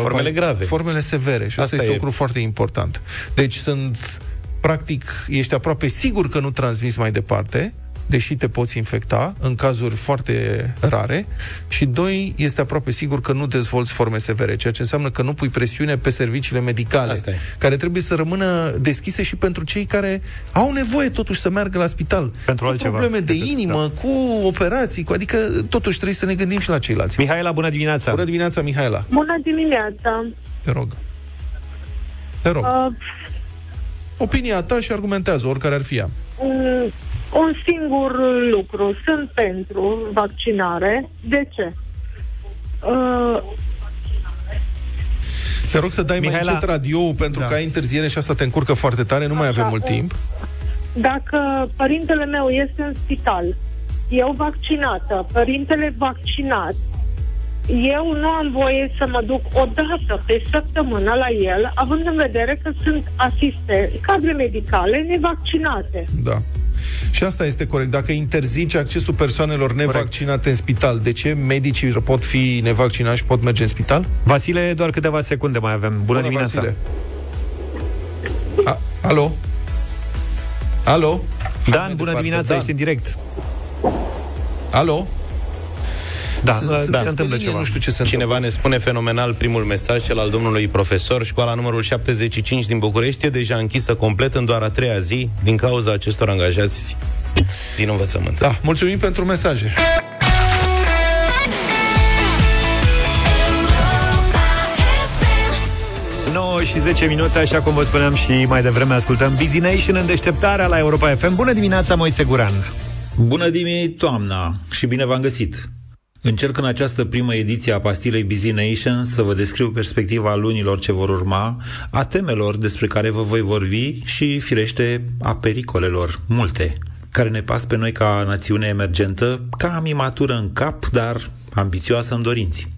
formele grave. Formele severe și asta, asta este e. un lucru foarte important. Deci sunt practic ești aproape sigur că nu transmiți mai departe, deși te poți infecta în cazuri foarte rare și doi, este aproape sigur că nu dezvolți forme severe, ceea ce înseamnă că nu pui presiune pe serviciile medicale, care trebuie să rămână deschise și pentru cei care au nevoie totuși să meargă la spital. Pentru cu altceva. probleme de inimă, da. cu operații, cu, adică totuși trebuie să ne gândim și la ceilalți. Mihaela, bună dimineața! Bună dimineața, Mihaela! Bună dimineața! Te rog. Te rog. Uh, Opinia ta și argumentează, oricare ar fi ea. Um, un singur lucru. Sunt pentru vaccinare. De ce? Uh, te rog să dai Mihaela... mai încet radio pentru da. că ai întârziere și asta te încurcă foarte tare, nu Așa, mai avem mult timp. Dacă părintele meu este în spital, eu vaccinată, părintele vaccinat, eu nu am voie să mă duc o dată pe săptămână la el, având în vedere că sunt asiste, cadre medicale nevaccinate. Da. Și asta este corect. Dacă interzice accesul persoanelor nevaccinate corect. în spital, de ce medicii pot fi nevaccinați și pot merge în spital? Vasile, doar câteva secunde mai avem. Bună, Bună dimineața! Vasile. A, alo? Alo? Dan, bună dimineața, Dan. ești în direct. Alo? Da, se, da, se întâmplă ceva. Nu știu ce se Cineva întâmplă. ne spune fenomenal primul mesaj, cel al domnului profesor. Școala numărul 75 din București e deja închisă complet în doar a treia zi din cauza acestor angajați din învățământ. Da, mulțumim pentru mesaje. și 10 minute, așa cum vă spuneam și mai devreme, ascultăm Busy Nation în deșteptarea la Europa FM. Bună dimineața, Moise Guran! Bună dimineața, toamna, și bine v-am găsit! Încerc în această primă ediție a pastilei Busy Nation să vă descriu perspectiva lunilor ce vor urma, a temelor despre care vă voi vorbi și, firește, a pericolelor multe, care ne pas pe noi ca națiune emergentă, cam imatură în cap, dar ambițioasă în dorinți.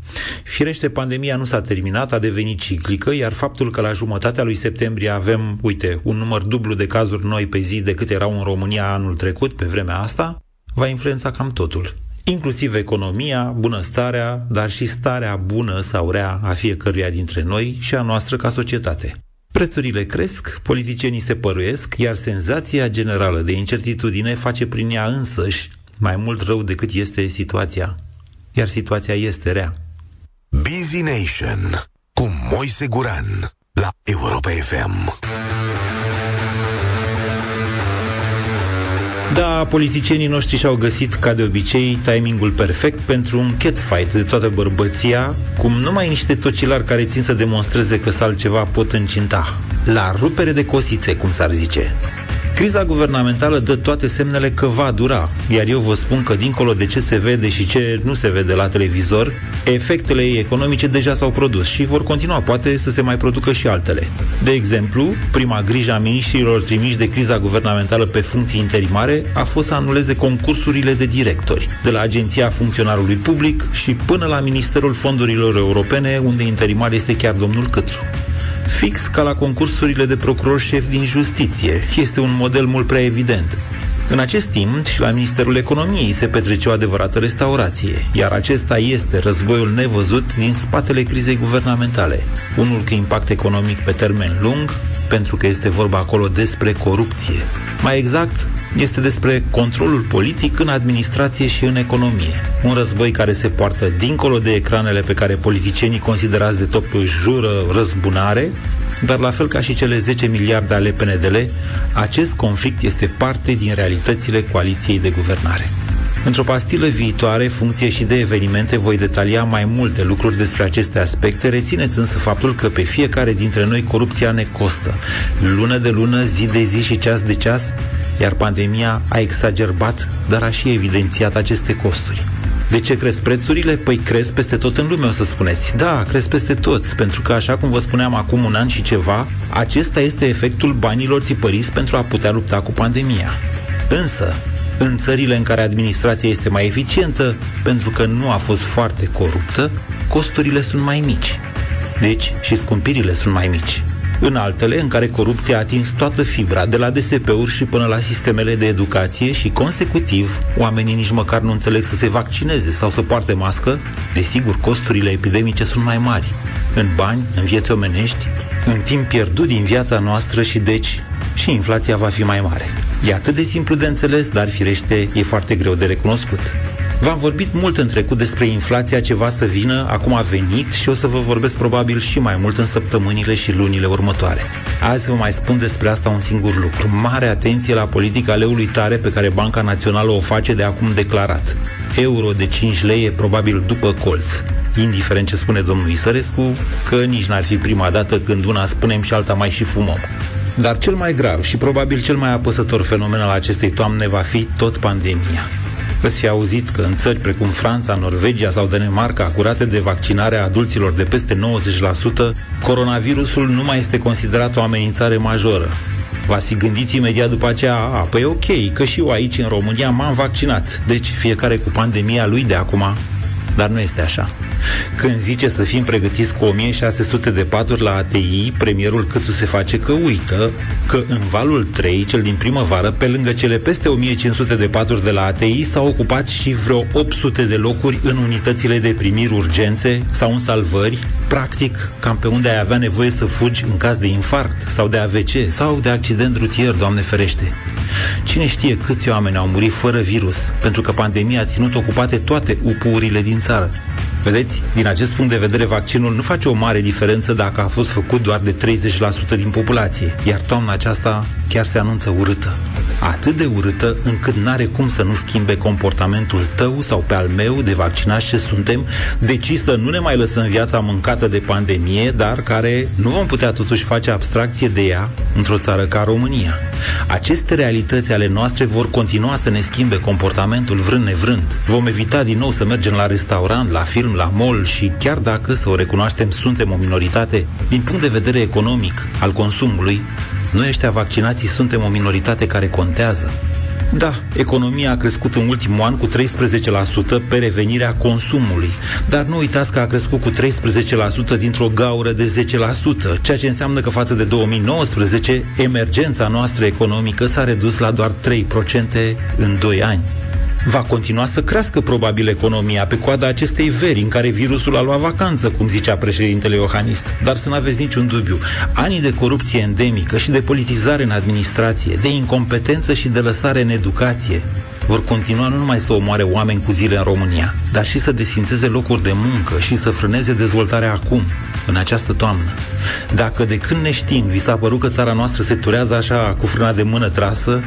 Firește, pandemia nu s-a terminat, a devenit ciclică, iar faptul că la jumătatea lui septembrie avem, uite, un număr dublu de cazuri noi pe zi decât erau în România anul trecut, pe vremea asta, va influența cam totul inclusiv economia, bunăstarea, dar și starea bună sau rea a fiecăruia dintre noi și a noastră ca societate. Prețurile cresc, politicienii se păruiesc, iar senzația generală de incertitudine face prin ea însăși mai mult rău decât este situația. Iar situația este rea. Busy Nation cu Moise Guran la Europa FM. Da, politicienii noștri și-au găsit, ca de obicei, timingul perfect pentru un catfight de toată bărbăția, cum numai niște tocilari care țin să demonstreze că s altceva pot încinta. La rupere de cosițe, cum s-ar zice. Criza guvernamentală dă toate semnele că va dura, iar eu vă spun că dincolo de ce se vede și ce nu se vede la televizor, efectele ei economice deja s-au produs și vor continua, poate să se mai producă și altele. De exemplu, prima grijă a miniștrilor trimiși de criza guvernamentală pe funcții interimare a fost să anuleze concursurile de directori, de la Agenția Funcționarului Public și până la Ministerul Fondurilor Europene, unde interimar este chiar domnul Câțu fix ca la concursurile de procuror șef din justiție. Este un model mult prea evident. În acest timp, și la Ministerul Economiei se petrece o adevărată restaurație, iar acesta este războiul nevăzut din spatele crizei guvernamentale. Unul cu impact economic pe termen lung, pentru că este vorba acolo despre corupție. Mai exact, este despre controlul politic în administrație și în economie. Un război care se poartă dincolo de ecranele pe care politicienii considerați de tot jură răzbunare, dar la fel ca și cele 10 miliarde ale PNDL, acest conflict este parte din realitățile coaliției de guvernare. Într-o pastilă viitoare, funcție și de evenimente, voi detalia mai multe lucruri despre aceste aspecte. Rețineți însă faptul că pe fiecare dintre noi corupția ne costă. Lună de lună, zi de zi și ceas de ceas, iar pandemia a exacerbat, dar a și evidențiat aceste costuri. De ce cresc prețurile? Păi cresc peste tot în lume, o să spuneți. Da, cresc peste tot, pentru că, așa cum vă spuneam acum un an și ceva, acesta este efectul banilor tipăriți pentru a putea lupta cu pandemia. Însă, în țările în care administrația este mai eficientă, pentru că nu a fost foarte coruptă, costurile sunt mai mici. Deci și scumpirile sunt mai mici. În altele, în care corupția a atins toată fibra, de la DSP-uri și până la sistemele de educație și, consecutiv, oamenii nici măcar nu înțeleg să se vaccineze sau să poarte mască, desigur, costurile epidemice sunt mai mari. În bani, în vieți omenești, în timp pierdut din viața noastră și, deci, și inflația va fi mai mare. E atât de simplu de înțeles, dar firește e foarte greu de recunoscut. V-am vorbit mult în trecut despre inflația ce va să vină, acum a venit și o să vă vorbesc probabil și mai mult în săptămânile și lunile următoare. Azi vă mai spun despre asta un singur lucru. Mare atenție la politica leului tare pe care Banca Națională o face de acum declarat. Euro de 5 lei e probabil după colț. Indiferent ce spune domnul Isărescu, că nici n-ar fi prima dată când una spunem și alta mai și fumăm. Dar cel mai grav și probabil cel mai apăsător fenomen al acestei toamne va fi tot pandemia. Veți fi auzit că în țări precum Franța, Norvegia sau Danemarca, curate de vaccinare a adulților de peste 90%, coronavirusul nu mai este considerat o amenințare majoră. V-ați fi gândit imediat după aceea, a, păi ok, că și eu aici în România m-am vaccinat. Deci fiecare cu pandemia lui de acum dar nu este așa. Când zice să fim pregătiți cu 1600 de paturi la ATI, premierul Câțu se face că uită că în valul 3, cel din primăvară, pe lângă cele peste 1500 de paturi de la ATI, s-au ocupat și vreo 800 de locuri în unitățile de primiri urgențe sau în salvări, practic cam pe unde ai avea nevoie să fugi în caz de infarct sau de AVC sau de accident rutier, Doamne ferește. Cine știe câți oameni au murit fără virus, pentru că pandemia a ținut ocupate toate upurile din țară. Vedeți, din acest punct de vedere, vaccinul nu face o mare diferență dacă a fost făcut doar de 30% din populație, iar toamna aceasta chiar se anunță urâtă. Atât de urâtă încât n-are cum să nu schimbe comportamentul tău sau pe al meu de vaccinați ce suntem, deci să nu ne mai lăsăm viața mâncată de pandemie, dar care nu vom putea totuși face abstracție de ea într-o țară ca România. Aceste realități ale noastre vor continua să ne schimbe comportamentul vrând nevrând. Vom evita din nou să mergem la restaurant, la film, la mall și chiar dacă, să o recunoaștem, suntem o minoritate, din punct de vedere economic al consumului, noi ăștia vaccinații suntem o minoritate care contează. Da, economia a crescut în ultimul an cu 13% pe revenirea consumului, dar nu uitați că a crescut cu 13% dintr-o gaură de 10%, ceea ce înseamnă că față de 2019, emergența noastră economică s-a redus la doar 3% în 2 ani va continua să crească probabil economia pe coada acestei veri în care virusul a luat vacanță, cum zicea președintele Iohannis. Dar să nu aveți niciun dubiu. Anii de corupție endemică și de politizare în administrație, de incompetență și de lăsare în educație, vor continua nu numai să omoare oameni cu zile în România, dar și să desințeze locuri de muncă și să frâneze dezvoltarea acum, în această toamnă. Dacă de când ne știm vi s-a părut că țara noastră se turează așa cu frâna de mână trasă,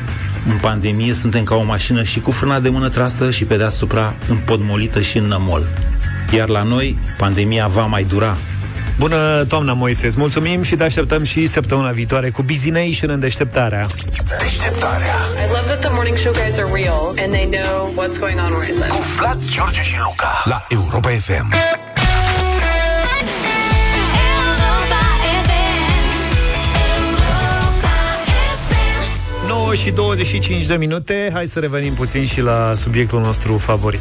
în pandemie suntem ca o mașină și cu frâna de mână trasă și pe deasupra împodmolită și în nămol. Iar la noi, pandemia va mai dura. Bună toamna, Moise! Îți mulțumim și te așteptăm și săptămâna viitoare cu Busy Nation în deșteptarea. Deșteptarea I love that the morning show guys are real and they know what's going on where I live. cu Vlad, George și Luca la Europa FM. 9 și 25 de minute Hai să revenim puțin și la subiectul nostru favorit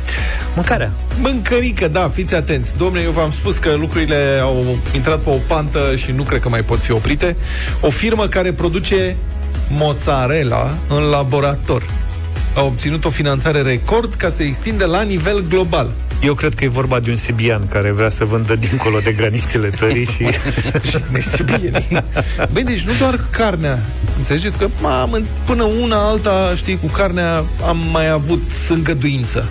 Mâncarea Mâncărică, da, fiți atenți. Domnule, eu v-am spus că lucrurile au intrat pe o pantă și nu cred că mai pot fi oprite. O firmă care produce mozzarella în laborator a obținut o finanțare record ca să extinde la nivel global. Eu cred că e vorba de un sibian care vrea să vândă dincolo de granițele țării și... (laughs) și sibienii. Băi, deci nu doar carnea. Înțelegeți că am, până una alta, știi, cu carnea am mai avut îngăduință.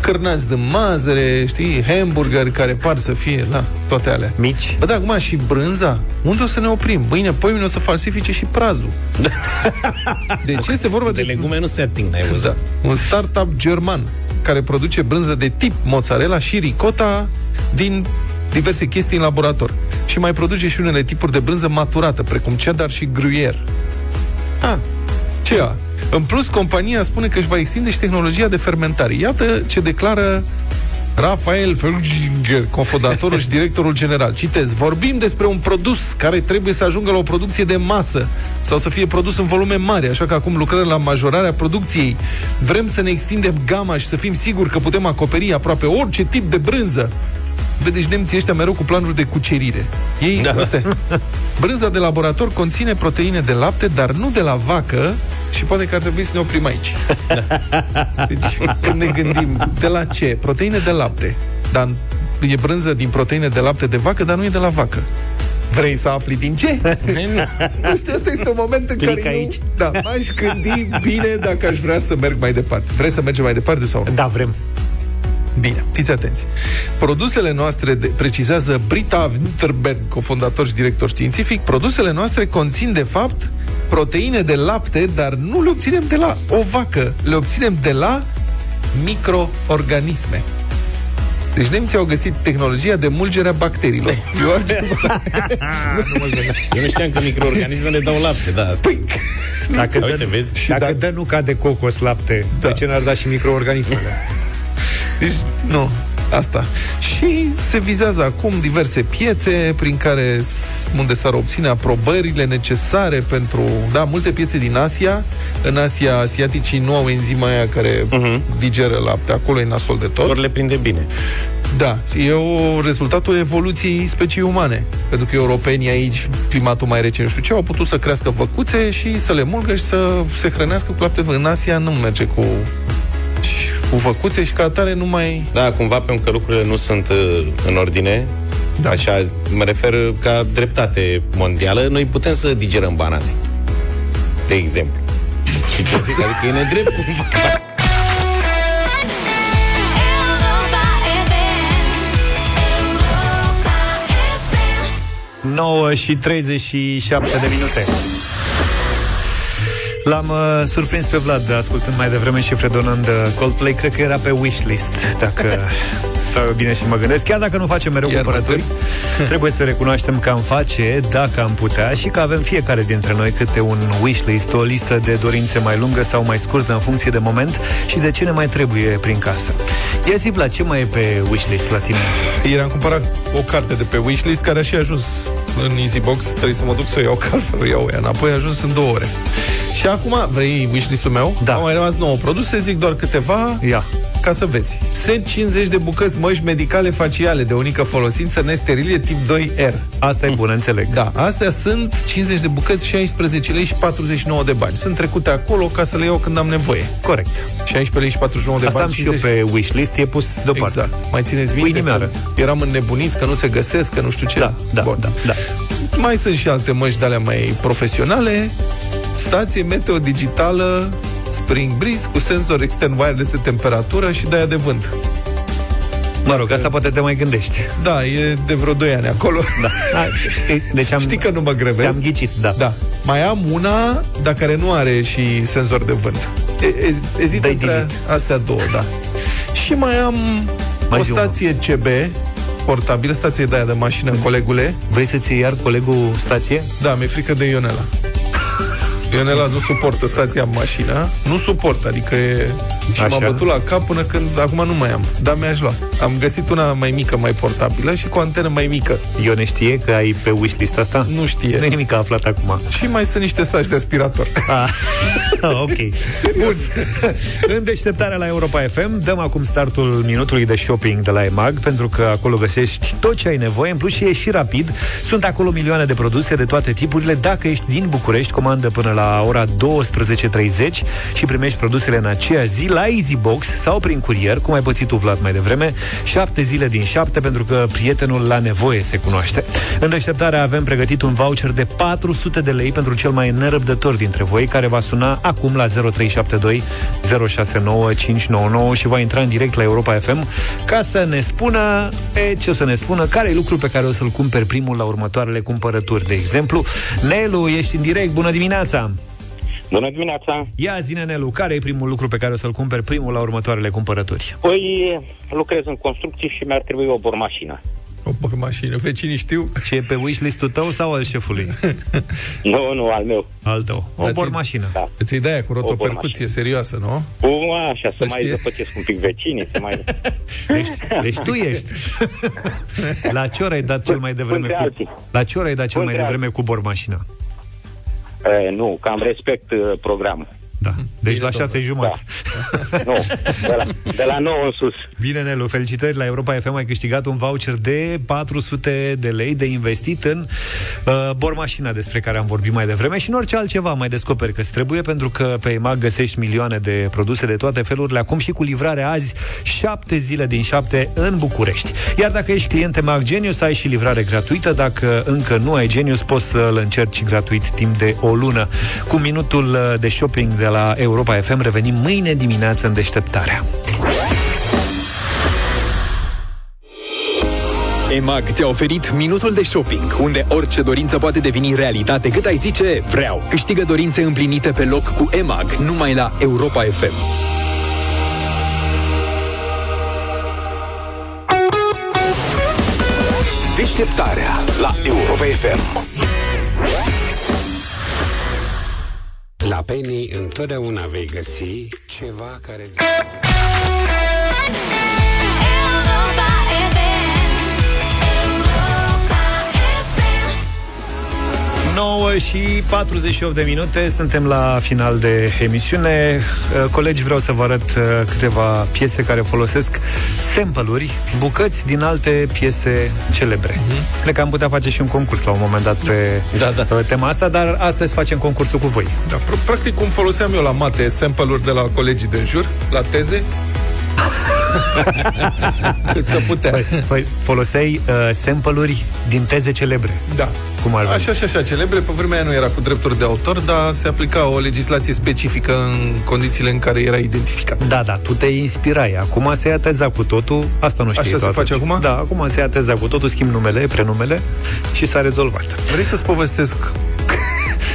cârnați de mazăre, știi, hamburgeri care par să fie, da, toate alea. Mici. Bă, da, acum și brânza? Unde o să ne oprim? Mâine, poimine o să falsifice și prazul. (laughs) Deci este vorba De despre... legume nu se ating, n-ai văzut. Da, un startup german care produce brânză de tip mozzarella și ricota din diverse chestii în laborator. Și mai produce și unele tipuri de brânză maturată, precum cheddar și gruyère. Ah, ce a? În plus, compania spune că își va extinde și tehnologia de fermentare. Iată ce declară Rafael Felginger, cofondatorul și directorul general. Citez, vorbim despre un produs care trebuie să ajungă la o producție de masă sau să fie produs în volume mari, așa că acum lucrăm la majorarea producției. Vrem să ne extindem gama și să fim siguri că putem acoperi aproape orice tip de brânză. Bă, deci nemții ăștia mereu cu planuri de cucerire. Ei, da. astea, brânza de laborator conține proteine de lapte, dar nu de la vacă, și poate că ar trebui să ne oprim aici. (laughs) Deci, când ne gândim, de la ce? Proteine de lapte. Dar e brânză din proteine de lapte de vacă, dar nu e de la vacă. Vrei să afli din ce? nu știu, ăsta este un moment în Clic care aici. eu, da, m-aș gândi bine dacă aș vrea să merg mai departe. Vrei să mergem mai departe sau nu? Da, vrem. Bine, fiți atenți. Produsele noastre, de, precizează Brita Winterberg, cofondator și director științific, produsele noastre conțin, de fapt, proteine de lapte, dar nu le obținem de la o vacă, le obținem de la microorganisme. Deci nemții au găsit tehnologia de mulgere a bacteriilor. (laughs) Eu, altceva- Eu nu știam că microorganismele dau lapte, da. Asta. Păi, Dacă, (laughs) Uite, dă, vezi? și dacă dă nu cade cocos lapte, Da. de ce n-ar da și microorganismele? (laughs) Deci, nu, asta. Și se vizează acum diverse piețe prin care s- unde s-ar obține aprobările necesare pentru, da, multe piețe din Asia. În Asia, asiaticii nu au enzima aia care uh-huh. digeră lapte. Acolo e nasol de tot. Ori le prinde bine. Da, e o rezultatul evoluției speciei umane. Pentru că europenii aici, climatul mai rece, nu știu ce, au putut să crească făcuțe și să le mulgă și să se hrănească cu lapte. În Asia nu merge cu cu făcuțe și ca atare nu mai... Da, cumva pentru că lucrurile nu sunt uh, în ordine, da. așa, mă refer uh, ca dreptate mondială, noi putem să digerăm banane. De exemplu. Și ce zic, adică e nedrept (laughs) cumva. 9 și 37 de minute. L-am uh, surprins pe Vlad ascultând mai devreme și fredonând uh, Coldplay. Cred că era pe wishlist, dacă stau eu bine și mă gândesc. Chiar dacă nu facem mereu Iar cumpărături, trebuie să recunoaștem că am face, dacă am putea, și că avem fiecare dintre noi câte un wishlist, o listă de dorințe mai lungă sau mai scurtă în funcție de moment și de ce ne mai trebuie prin casă. Ia zi, Vlad, ce mai e pe wishlist la tine? Ieri am cumpărat o carte de pe wishlist care a și ajuns în Easybox. Trebuie să mă duc să o iau, că altfel o iau ea înapoi. A ajuns în două ore. Și acum, vrei wishlist-ul meu? Da. Au mai rămas 9 produse, zic doar câteva Ia. Ca să vezi. Set 50 de bucăți măști medicale faciale de unică folosință nesterile tip 2R. Asta e bun, înțeleg. Da, astea sunt 50 de bucăți, 16 lei și 49 de bani. Sunt trecute acolo ca să le iau când am nevoie. Corect. 16 lei și 49 de Asta bani. am și eu pe wishlist, e pus deoparte. Exact. Mai țineți minte? Inimioară. că Eram înnebuniți că nu se găsesc, că nu știu ce. Da, da, Bun. da, da. Mai sunt și alte măști de alea mai profesionale. Stație meteo digitală Spring Breeze cu senzor extern wireless de temperatură și de aia de vânt. Mă rog, asta poate te mai gândești. Da, e de vreo 2 ani acolo. Da. (laughs) Deci am, Știi că nu mă grevesc? Te-am ghicit, da. Da. Mai am una, dar care nu are și senzor de vânt. E, e, ezit Dai între delete. astea două, da. Și mai am Mai o zi una. stație CB, portabilă, stație de aia de mașină, colegule. Vrei să-ți iei iar colegul stație? Da, mi-e frică de Ionela. Ionela nu suportă stația în mașină, nu suportă, adică e... Și Așa. m-am bătut la cap până când, acum nu mai am, dar mi-aș lua. Am găsit una mai mică, mai portabilă și cu antenă mai mică. Eu ne știe că ai pe wishlist asta? Nu știe. Nu e nimic aflat acum. Și mai sunt niște saci de aspirator. Ah, (laughs) ok. Bun. În deșteptarea la Europa FM dăm acum startul minutului de shopping de la EMAG, pentru că acolo găsești tot ce ai nevoie, în plus și e și rapid. Sunt acolo milioane de produse de toate tipurile. Dacă ești din București, comandă până la ora 12.30 și primești produsele în aceeași zi la EasyBox sau prin curier, cum ai pățit tu, Vlad, mai devreme, șapte zile din șapte, pentru că prietenul la nevoie se cunoaște. În deșteptarea avem pregătit un voucher de 400 de lei pentru cel mai nerăbdător dintre voi, care va suna acum la 0372 069 599 și va intra în direct la Europa FM ca să ne spună, e, ce o să ne spună, care e lucru pe care o să-l cumperi primul la următoarele cumpărături. De exemplu, Nelu, ești în direct, bună dimineața! Bună dimineața! Ia zine, Nelu, care e primul lucru pe care o să-l cumperi primul la următoarele cumpărături? Păi, lucrez în construcții și mi-ar trebui o bormașină. O bormașină. Vecinii știu? Și e pe wishlist-ul tău sau al șefului? (laughs) nu, nu, al meu. Al tău. O Dați-i- bormașină. Da. Îți iei de aia cu rotopercuție bormașină. serioasă, nu? Cum așa, să, Să mai știe. zăpăcesc un pic vecinii, să mai... (laughs) Deci, deci tu ești. (laughs) la ce oră ai dat cel mai devreme Între cu... alții. La ce oră ai dat cel mai Între devreme cu bormașina? E, nu, că am respect uh, programul. Da. Deci Bine, la șase jumate. (laughs) Nu, de la, de la 9 în sus. Bine, Nelu, felicitări la Europa FM. Ai câștigat un voucher de 400 de lei de investit în uh, bormașina despre care am vorbit mai devreme și în orice altceva mai descoperi că îți trebuie, pentru că pe EMAG găsești milioane de produse de toate felurile, acum și cu livrare azi, șapte zile din șapte în București. Iar dacă ești client EMAG Genius, ai și livrare gratuită. Dacă încă nu ai Genius, poți să-l încerci gratuit timp de o lună. Cu minutul uh, de shopping de la Europa FM revenim mâine dimineață în deșteptarea. EMAG ți-a oferit minutul de shopping, unde orice dorință poate deveni realitate cât ai zice vreau. Câștigă dorințe împlinite pe loc cu EMAG, numai la Europa FM. Deșteptarea la Europa FM. La Penny întotdeauna vei găsi ceva care... 9 și 48 de minute, suntem la final de emisiune. Uh, Colegi, vreau să vă arăt uh, câteva piese care folosesc sample-uri, bucăți din alte piese celebre. Uh-huh. Cred că am putea face și un concurs la un moment dat pe da, da. tema asta, dar astăzi facem concursul cu voi. Da, pr- practic cum foloseam eu la mate sample-uri de la colegii de jur, la teze. (laughs) Cât să putea. Păi, păi foloseai uh, sample-uri din teze celebre. Da. Cum ar veni? Așa și așa, celebre. Pe vremea aia nu era cu drepturi de autor, dar se aplica o legislație specifică în condițiile în care era identificat. Da, da, tu te inspirai. Acum se ia teza cu totul. Asta nu știi Așa tu se face atunci. acum? Da, acum se ia teza cu totul, schimb numele, prenumele și s-a rezolvat. Vrei să-ți povestesc (laughs)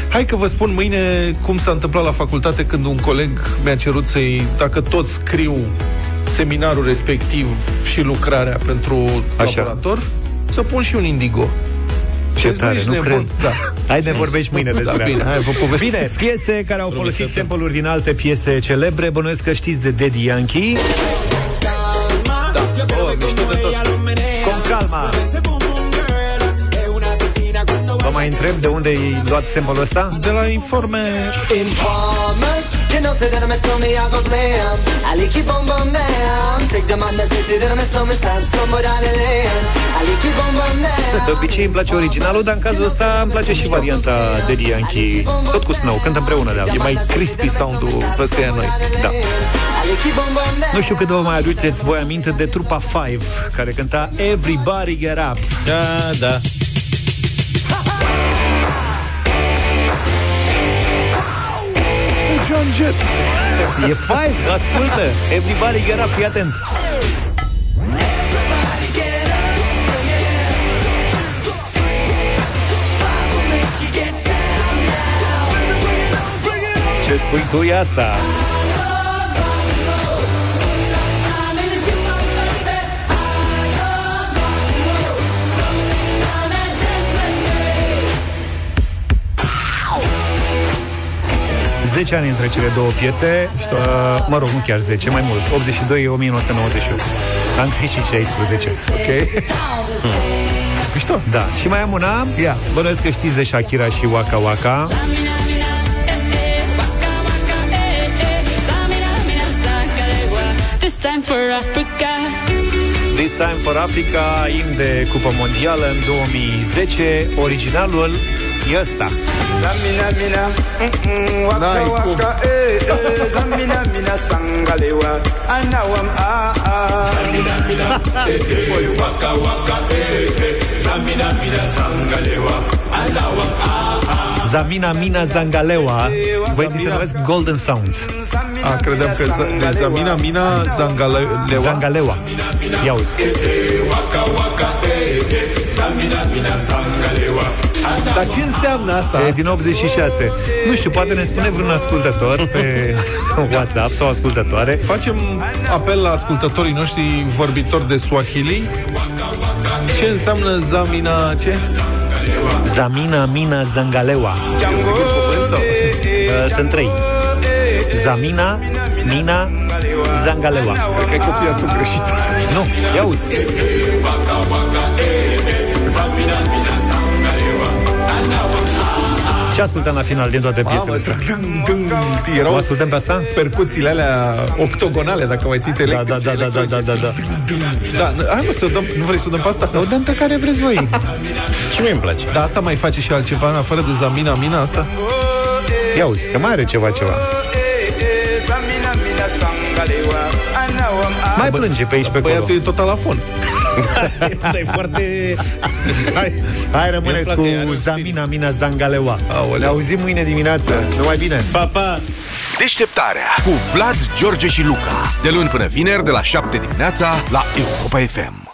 Hai că vă spun mâine cum s-a întâmplat la facultate când un coleg mi-a cerut să-i, dacă tot scriu seminarul respectiv și lucrarea pentru Așa. laborator, să pun și un indigo. Ce Vezi, tare, ești nu nebun. cred. Da. (laughs) Hai ne vorbești mâine Da, despre bine, asta. hai, vă povestesc. Bine, piese care au folosit sample-uri din alte piese celebre. Bănuiesc că știți de Daddy Yankee. Da. Oh, mișto de tot. Con calma. Vă mai întreb de unde ai luat sample-ul ăsta? De la informe Informer, you know, say that I'm a snowman, I go glam. I like you bum bum down. Take the man that says say that I'm a snowman, slam somebody on the land. I like you bum bum down. De obicei îmi place originalul, dar în cazul ăsta îmi place și varianta Daddy Yankee. Tot cu Snow, cânt împreună de E mai crispy sound-ul ăsta e a noi. Da. I like you bum bum down. Nu știu cât vă mai aduceți voi aminte de trupa Five, care cânta Everybody Get Up. Da, da. John Jett. E Five, ascultă! Everybody Get Up, fii atent! Ce spui tu e asta? Zece ani între cele două piese uh, Mă rog, nu chiar 10, mai mult 82 e 1998 Am trăit și 16 Ok. Mișto. Da, și mai am una. Ia, bănuiesc că știți de Shakira și Waka Waka. This time for Africa. This Time for Africa, imn de Cupa Mondială în 2010. Originalul E ăsta. Zamina mina, mm-mm, waka N-ai cum. waka, eh, eh, zamina mina sangalewa, anawam a a. Zamina mina, eh, eh, waka waka, eh, eh, zamina mina sangalewa, anawam a a. Zamina Mina Zangalewa Băieții se numesc Golden Sounds A, credeam că za- de Zamina Mina Zangalewa. Zangalewa Ia uzi Dar ce înseamnă asta? E din 86 Nu știu, poate ne spune vreun ascultător Pe (laughs) WhatsApp sau ascultătoare Facem apel la ascultătorii noștri vorbitori de Swahili. Ce înseamnă Zamina ce? Zamina Mina Zangalewa Zic un cuvânt sau? Uh, Sunt trei Zamina Mina Zangalewa Cred că ai copiat tu greșit. Nu, ia uzi Ce ascultăm la final din toate piesele Mamă, astea? dâng, dâng, știi, erau O ascultăm pe asta? percuțiile alea octogonale, dacă mai ții Da, da, da, da, da, da, da, da. Da, hai mă să o dăm, nu vrei să o dăm pe asta? O dăm pe care vreți voi Și mie îmi place. Dar asta mai face și altceva în afară de Zamina Mina asta? Ia uzi, că mai are ceva, ceva Zamina mina sangalewa, anawam a Mai plânge pe aici, pe acolo Băiatul e tot la fon. (laughs) Dar e foarte... Hai, Hai, rămâneți Mie cu îmi place, are un Zamina Mina Zangalewa Aoleu. Ne auzim mâine dimineață Numai bine Pa, pa! Deșteptarea cu Vlad, George și Luca. De luni până vineri, de la 7 dimineața, la Europa FM.